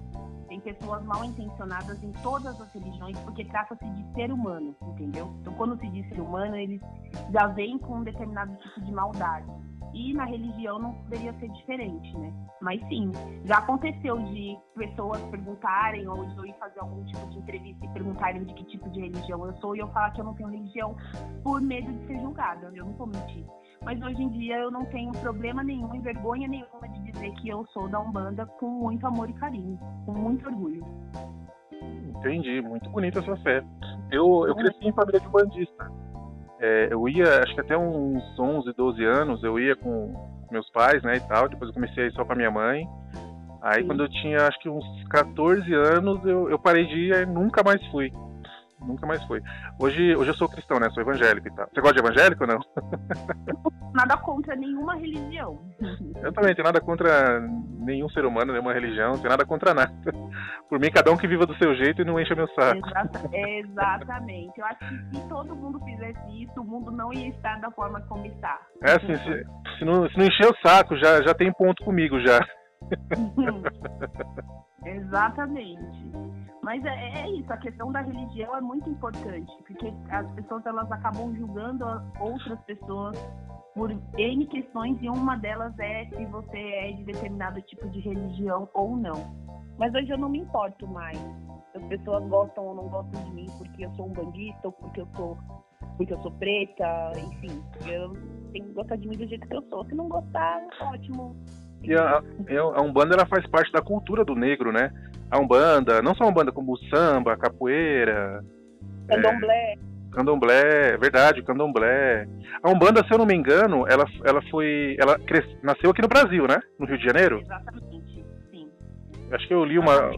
Tem pessoas mal intencionadas em todas as religiões, porque trata-se de ser humano, entendeu? Então, quando se diz ser humano, eles já vêm com um determinado tipo de maldade. E na religião não poderia ser diferente, né? Mas sim, já aconteceu de pessoas perguntarem ou de eu ir fazer algum tipo de entrevista e perguntarem de que tipo de religião eu sou e eu falar que eu não tenho religião por medo de ser julgada. Eu não vou mentir. Mas hoje em dia eu não tenho problema nenhum e vergonha nenhuma de dizer que eu sou da Umbanda com muito amor e carinho, com muito orgulho. Entendi, muito bonita a sua fé. Eu, eu cresci em família de bandista. É, eu ia, acho que até uns 11, 12 anos, eu ia com meus pais, né, e tal. Depois eu comecei a ir só com a minha mãe. Aí Sim. quando eu tinha, acho que uns 14 anos, eu, eu parei de ir e nunca mais fui. Nunca mais fui. Hoje, hoje eu sou cristão, né? Sou evangélico e tal. Você gosta de evangélico ou não? Nada contra nenhuma religião. Eu também tenho nada contra nenhum ser humano, nenhuma religião, não tenho nada contra nada. Por mim, cada um que viva do seu jeito e não encha meu saco. Exata, exatamente. Eu acho que se todo mundo fizesse isso, o mundo não ia estar da forma como está. É assim, se, se, não, se não encher o saco, já, já tem ponto comigo já. Exatamente. Mas é, é, isso, a questão da religião é muito importante, porque as pessoas elas acabam julgando outras pessoas por N questões e uma delas é se você é de determinado tipo de religião ou não. Mas hoje eu não me importo mais. Se as pessoas gostam ou não gostam de mim porque eu sou um bandista ou porque eu sou porque eu sou preta, enfim. Eu tenho que gostar de mim do jeito que eu sou. Se não gostar, ótimo. E a, a Umbanda ela faz parte da cultura do negro, né? A Umbanda, não só a Umbanda, como o samba, a capoeira. Candomblé. É, candomblé, verdade, candomblé. A Umbanda, se eu não me engano, ela, ela foi. Ela cres, nasceu aqui no Brasil, né? No Rio de Janeiro? Exatamente, sim. Acho que eu li uma.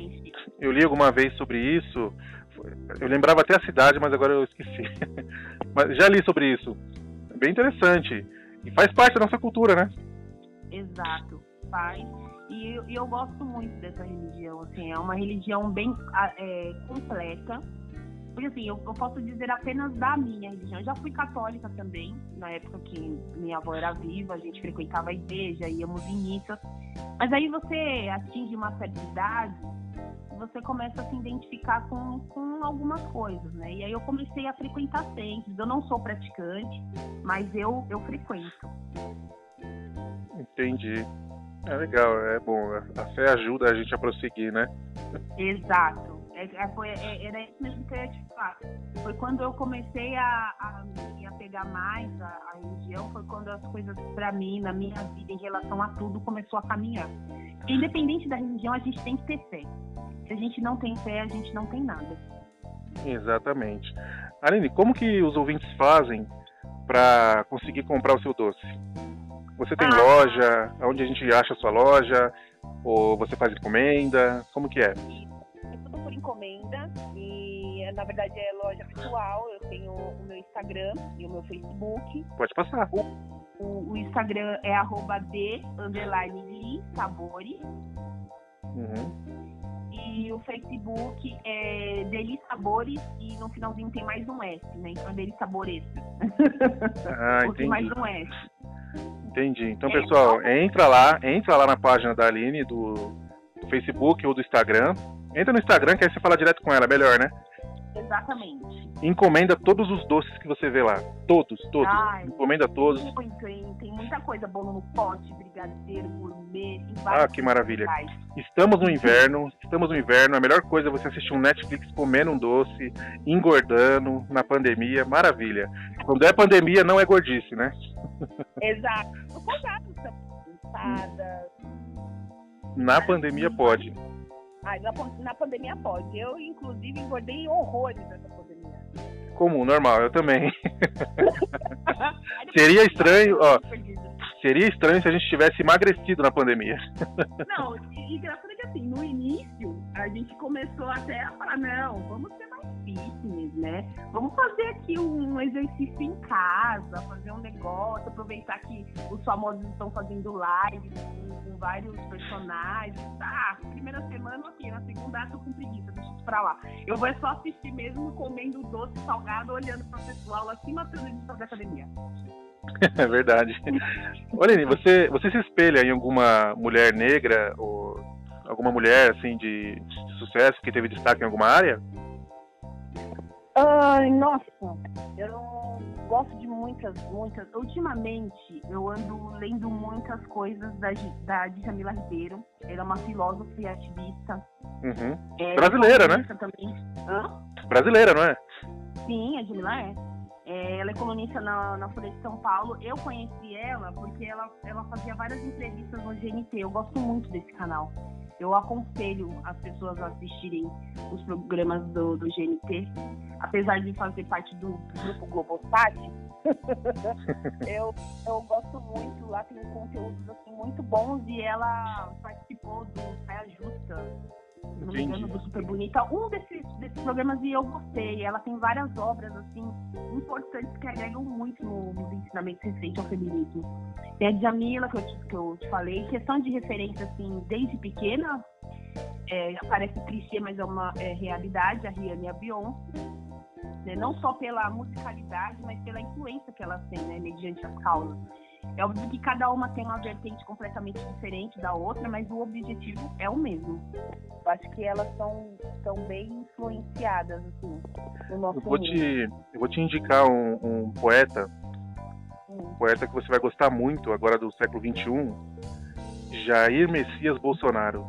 Eu li alguma vez sobre isso. Eu lembrava até a cidade, mas agora eu esqueci. mas já li sobre isso. Bem interessante. E faz parte da nossa cultura, né? Exato faz. E, eu gosto muito dessa religião, assim, é uma religião bem é, completa. Porque assim, eu, eu, posso dizer apenas da minha religião. Eu já fui católica também, na época que minha avó era viva, a gente frequentava a igreja, íamos em missa. Mas aí você atinge uma certa idade, você começa a se identificar com, com algumas coisas, né? E aí eu comecei a frequentar sempre. Eu não sou praticante, mas eu, eu frequento. Entendi. É legal, é bom. A fé ajuda a gente a prosseguir, né? Exato. É, é, foi, é, era isso mesmo que eu ia te falar. Foi quando eu comecei a, a me apegar mais à, à religião, foi quando as coisas para mim, na minha vida, em relação a tudo, começou a caminhar. Independente da religião, a gente tem que ter fé. Se a gente não tem fé, a gente não tem nada. Exatamente. Aline, como que os ouvintes fazem para conseguir comprar o seu doce? Você tem ah. loja? Onde a gente acha a sua loja? Ou você faz encomenda? Como que é? É tudo por encomenda e na verdade é loja virtual. Eu tenho o meu Instagram e o meu Facebook. Pode passar. O, o, o Instagram é arroba de underline sabores. Uhum. E o Facebook é Deli Sabores e no finalzinho tem mais um S, né? Então é Deli Sabores. Ah, entendi. mais um S. Entendi. Então, pessoal, entra lá, entra lá na página da Aline do, do Facebook ou do Instagram. Entra no Instagram que aí você fala direto com ela, melhor, né? Exatamente. Encomenda todos os doces que você vê lá. Todos, todos. Ai, Encomenda todos. Muito, hein? Tem muita coisa. Bolo no pote, brigadeiro, gourmet. Ah, que maravilha. locais. Estamos no inverno, estamos no inverno. A melhor coisa é você assistir um Netflix comendo um doce, engordando na pandemia. Maravilha. Quando é pandemia, não é gordice, né? Exato. Ensadas. Na pandemia pode. Ai, na, na pandemia pode. Eu, inclusive, engordei horrores nessa pandemia. Comum, normal, eu também. Seria estranho, ó. Seria estranho se a gente tivesse emagrecido na pandemia. Não, e e engraçado é que assim, no início, a gente começou até a falar, não, vamos ser mais fitness, né? Vamos fazer aqui um exercício em casa, fazer um negócio, aproveitar que os famosos estão fazendo live com, com vários personagens. Tá, primeira semana, ok, na segunda ah, tô com preguiça, deixa isso pra lá. Eu vou só assistir mesmo comendo doce salgado, olhando pro pessoal assim, matando eles da academia. É verdade. Olha, você, você se espelha em alguma mulher negra ou alguma mulher assim de, de sucesso que teve destaque em alguma área? Ai, nossa, eu gosto de muitas, muitas. Ultimamente, eu ando lendo muitas coisas da, da Djamila Ribeiro. Ela é uma filósofa e ativista. Uhum. É, Brasileira, né? Também. Hã? Brasileira, não é? Sim, a Djamila é. É, ela é colunista na, na Folha de São Paulo. Eu conheci ela porque ela, ela fazia várias entrevistas no GNT. Eu gosto muito desse canal. Eu aconselho as pessoas a assistirem os programas do, do GNT. Apesar de fazer parte do, do grupo Globosat, eu, eu gosto muito. Lá tem conteúdos assim, muito bons e ela participou do Saia Justa não me engano, do Super Bonita, um desses, desses programas e eu gostei. Ela tem várias obras, assim, importantes que agregam muito no, nos ensinamentos recentes ao feminismo. Tem a Djamila, que eu, te, que eu te falei, questão de referência, assim, desde pequena, é, parece clichê, mas é uma é, realidade, a Rihanna e a Beyoncé. Né? Não só pela musicalidade, mas pela influência que elas têm, né, mediante as causas. É óbvio que cada uma tem uma vertente completamente diferente da outra, mas o objetivo é o mesmo. Eu acho que elas são, são bem influenciadas, assim, no nosso Eu vou mundo. te, eu vou te indicar um, um poeta, Hum. um poeta que você vai gostar muito agora do século XXI, Jair Messias Bolsonaro.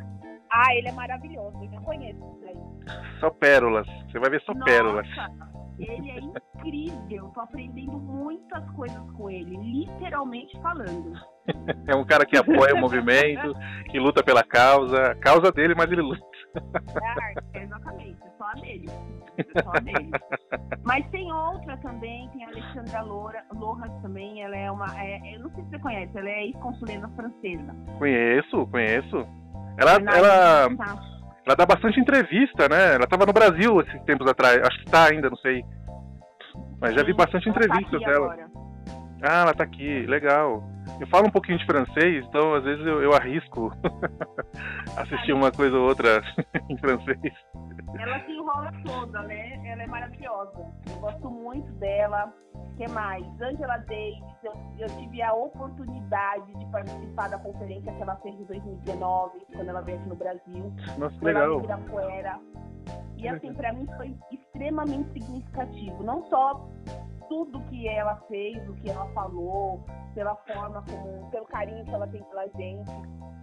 Ah, ele é maravilhoso, eu já conheço isso aí. Só pérolas, você vai ver só pérolas. Ele é incrível, tô aprendendo muitas coisas com ele, literalmente falando. É um cara que apoia o movimento, que luta pela causa, a causa dele, mas ele luta. É a arte, exatamente, é só a dele. É só a dele. Mas tem outra também, tem a Alexandra Loura, Lojas também, ela é uma. é- eu não sei se você conhece, ela é ex-consulena francesa. Conheço, conheço. Ela, ela. Ela dá bastante entrevista, né? Ela tava no Brasil esses tempos atrás, acho que tá ainda, não sei. Mas já vi Sim, bastante tá entrevistas aqui dela. agora. Ah, ela tá aqui, legal. Eu falo um pouquinho de francês, então às vezes eu, eu arrisco assistir uma coisa ou outra em francês. Ela se enrola toda, né? Ela é maravilhosa. Eu gosto muito dela. O que mais? Angela Davis, eu, eu tive a oportunidade de participar da conferência que ela fez em 2019, quando ela veio aqui no Brasil. Nossa, que legal. E assim, pra mim foi extremamente significativo. Não só tudo que ela fez, o que ela falou, pela forma como, pelo carinho que ela tem pela gente,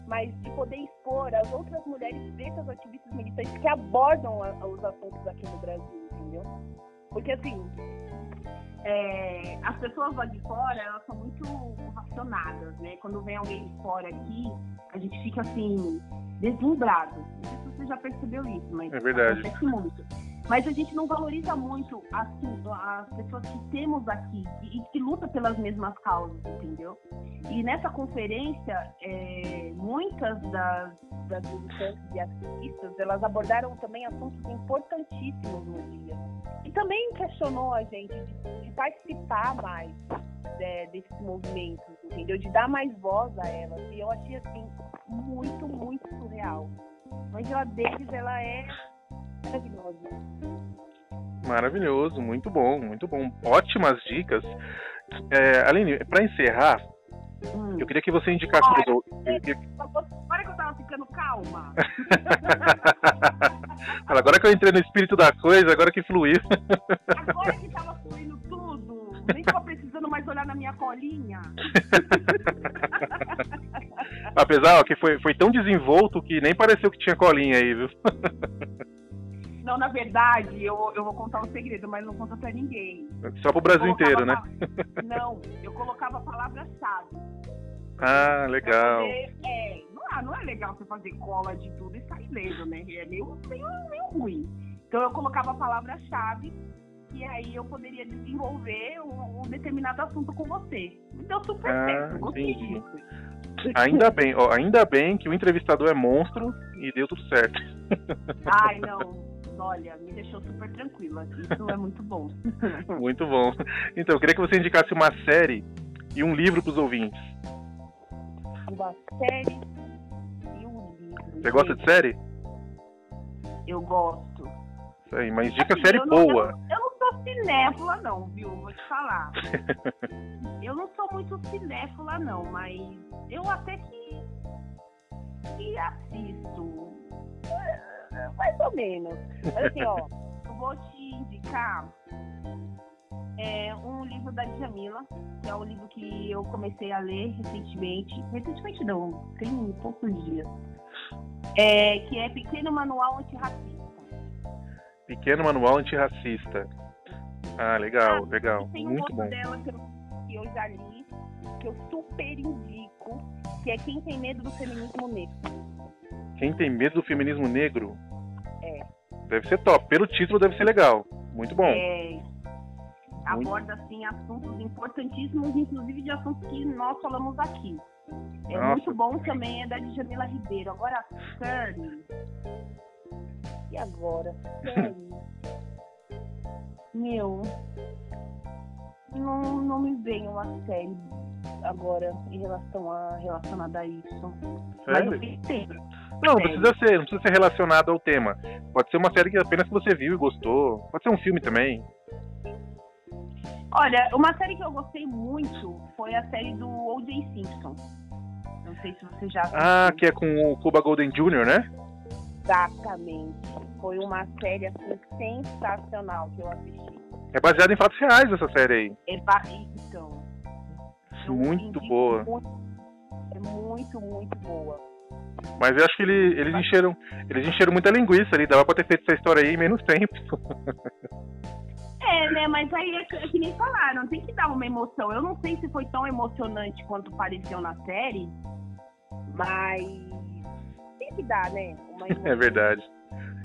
mas de poder expor as outras mulheres pretas ativistas militantes que abordam a- os assuntos aqui no Brasil, entendeu? Porque assim, é, as pessoas lá de fora, elas são muito racionadas, né? Quando vem alguém de fora aqui, a gente fica assim, deslumbrado. Não sei se você já percebeu isso, mas É verdade. acontece muito. Mas a gente não valoriza muito assim, as pessoas que temos aqui e que lutam pelas mesmas causas, entendeu? E nessa conferência, é, muitas das, das militantes e ativistas, elas abordaram também assuntos importantíssimos no dia. E também questionou a gente de, de participar mais é, desses movimentos, entendeu? De dar mais voz a elas. E eu achei, assim, muito, muito surreal. A Angela Davis, ela é maravilhosa. Maravilhoso, muito bom, muito bom. Ótimas dicas. É, Aline, para encerrar, Hum. eu queria que você indicasse Ah, pros ou- eu queria- Agora que eu tava ficando calma, calma. agora que eu entrei no espírito da coisa, agora que fluiu. Agora que tava fluindo tudo, nem tô precisando mais olhar na minha colinha. Apesar ó, que foi, foi tão desenvolto que nem pareceu que tinha colinha aí, viu? Não, na verdade, eu, eu vou contar um segredo, mas não conta pra ninguém. Só pro Brasil inteiro, né? Não, eu colocava a palavra-chave. Ah, legal. Poder, é, não, é, não é legal você fazer cola de tudo e sair leso, né? É meio, meio, meio ruim. Então eu colocava a palavra-chave e aí eu poderia desenvolver um, um, determinado assunto com você. Deu super ah, certo, gostei disso. Ainda bem, ó, ainda bem que o entrevistador é monstro e deu tudo certo. Ai, não olha, me deixou super tranquila. Isso é muito bom. muito bom. Então, eu queria que você indicasse uma série e um livro para os ouvintes. Uma série e um livro. Você gosta de série? Eu gosto. Isso aí, mas indica assim, série eu boa. Não, eu, eu, não sou cinéfila, não, viu? Vou te falar. eu não sou muito cinéfila, não, mas eu até que, que assisto mais ou menos. Mas assim, ó, eu vou te indicar é, um livro da Djamila, que é um livro que eu comecei a ler recentemente. Recentemente não, tem poucos dias. É, que é Pequeno Manual Antirracista. Pequeno Manual Antirracista. Ah, legal, ah, legal. Tem um Muito bom. dela que eu, que eu já li, que eu super indico, que é Quem Tem Medo do Feminismo Negro. Quem tem medo do feminismo negro? É. Deve ser top. Pelo título deve ser legal. Muito bom. É. Aborda, assim, assuntos importantíssimos, inclusive de assuntos que nós falamos aqui. É Nossa. muito bom também, é da Djamila Ribeiro. Agora, Sunny. E agora? Meu. Não, não me vem uma série agora em relação a relacionada a isso. Mas eu. Não, não precisa ser, não precisa ser relacionado ao tema. Pode ser uma série que apenas você viu e gostou. Pode ser um filme também. Olha, uma série que eu gostei muito foi a série do O.J. Simpson. Não sei se você já assistiu. Ah, que é com o Cuba Golden Jr., né? Exatamente. Foi uma série assim, sensacional que eu assisti. É baseada em fatos reais essa série aí. É então. Muito boa. Muito, é muito, muito boa. Mas eu acho que ele, eles encheram. Eles encheram muita linguiça ali, dava pra ter feito essa história aí em menos tempo. É, né? Mas aí é que, é que, nem falaram, tem que dar uma emoção. Eu não sei se foi tão emocionante quanto pareceu na série, mas tem que dar, né? é verdade.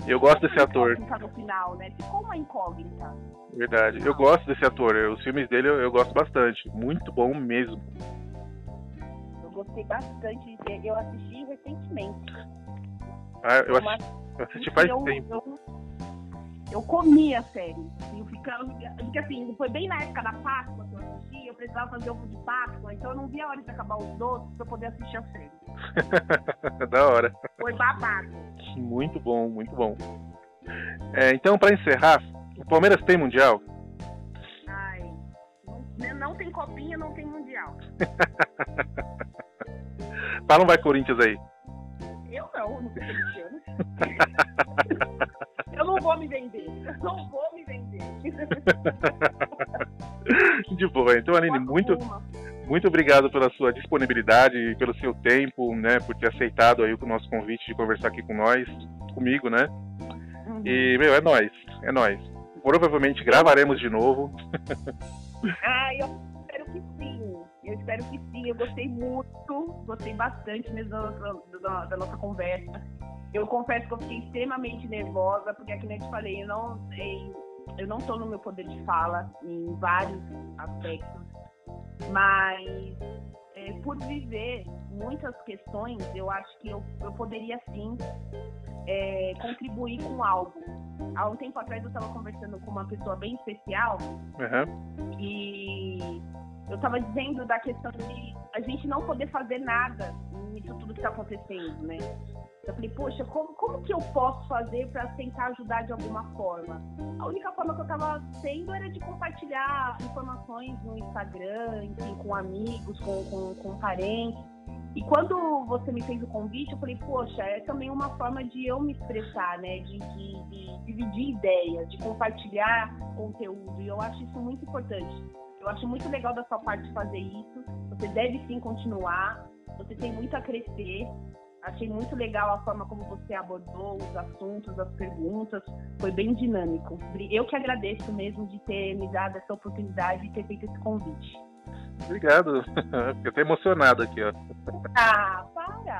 Eu gosto desse ator. No final, né? Ficou uma incógnita. Verdade. Eu gosto desse ator. Os filmes dele eu, eu gosto bastante. Muito bom mesmo gostei bastante. Eu assisti recentemente. Ah, eu, assisti, eu assisti faz eu, tempo. Eu, eu comi a série. Eu ficava, porque assim, foi bem na época da Páscoa que eu assisti, eu precisava fazer ovo de Páscoa, então eu não vi a hora de acabar os doces pra poder assistir a série. da hora. Foi babado. Muito bom, muito bom. É, então, para encerrar, o Palmeiras tem Mundial? Ai, não, não tem copinha, não tem Mundial. Fala um vai Corinthians aí. Eu não, não sou corintiano. vender. Não vou me vender. De boa. Então, Aline, muito, muito obrigado pela sua disponibilidade, pelo seu tempo, né, por ter aceitado aí o nosso convite de conversar aqui com nós, comigo, né? Uhum. E, meu, é nós, é nós. Provavelmente gravaremos de novo. ah, eu espero que sim. Eu espero que sim. Eu gostei muito, gostei bastante mesmo da, da, da nossa conversa. Eu confesso que eu fiquei extremamente nervosa, porque aqui eu te falei, eu não sei, eu não estou no meu poder de fala em vários aspectos, mas é, por viver muitas questões, eu acho que eu, eu poderia sim é, contribuir com algo. Há um tempo atrás eu estava conversando com uma pessoa bem especial uhum. e eu estava dizendo da questão de a gente não poder fazer nada nisso tudo que está acontecendo, né? Eu falei, poxa, como, como que eu posso fazer para tentar ajudar de alguma forma? A única forma que eu estava tendo era de compartilhar informações no Instagram, enfim, com amigos, com, com, com parentes. E quando você me fez o convite, eu falei, poxa, é também uma forma de eu me expressar, né? De, de, de dividir ideias, de compartilhar conteúdo. E eu acho isso muito importante. Eu acho muito legal da sua parte fazer isso. Você deve sim continuar. Você tem muito a crescer. Achei muito legal a forma como você abordou os assuntos, as perguntas. Foi bem dinâmico. Eu que agradeço mesmo de ter me dado essa oportunidade e ter feito esse convite. Obrigado. Fiquei até emocionado aqui, ó. Ah, para!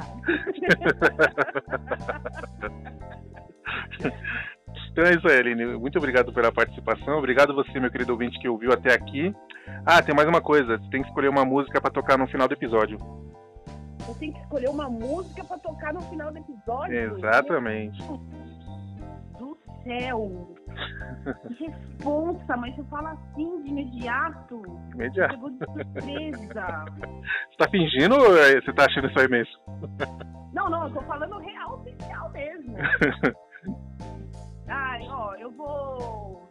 Então é isso aí, Aline. Muito obrigado pela participação. Obrigado você, meu querido ouvinte, que ouviu até aqui. Ah, tem mais uma coisa. Você tem que escolher uma música para tocar no final do episódio. Eu tenho que escolher uma música para tocar no final do episódio? Exatamente. Do céu! Que responsa, mas eu falo assim de imediato. Imediato. Pegou de surpresa. Você tá fingindo ou é- você tá achando isso aí mesmo? Não, não, eu tô falando real oficial mesmo. Ai, ó, eu vou.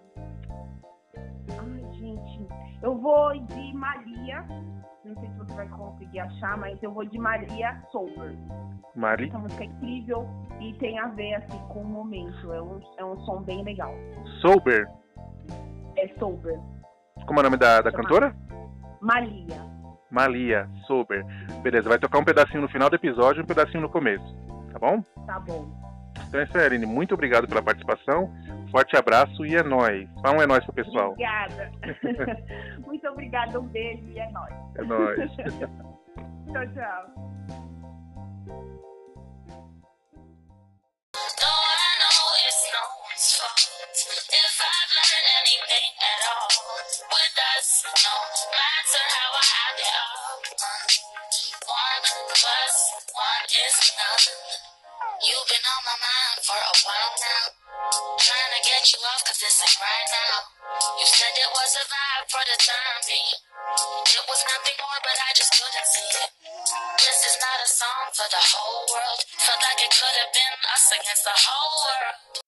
Ai, gente. Eu vou de Maria. Não sei se você vai conseguir achar, mas eu vou de Maria Sober. Mari? Essa música é incrível e tem a ver assim com o momento. É um, é um som bem legal. Sober? É Sober. Como é o nome da, da cantora? Malia. Malia, Sober. Beleza, vai tocar um pedacinho no final do episódio e um pedacinho no começo. Tá bom? Tá bom. Então é isso Aline. Muito obrigado pela participação. Forte abraço e é nóis. Fala um é nóis pro pessoal. Obrigada. Muito obrigada. Um beijo e é nóis. É nóis. Tchau, tchau. One is. You've been on my mind for a while now. Trying to get you off cause this ain't right now. You said it was a vibe for the time being. It was nothing more, but I just couldn't see it. This is not a song for the whole world. Felt like it could have been us against the whole world.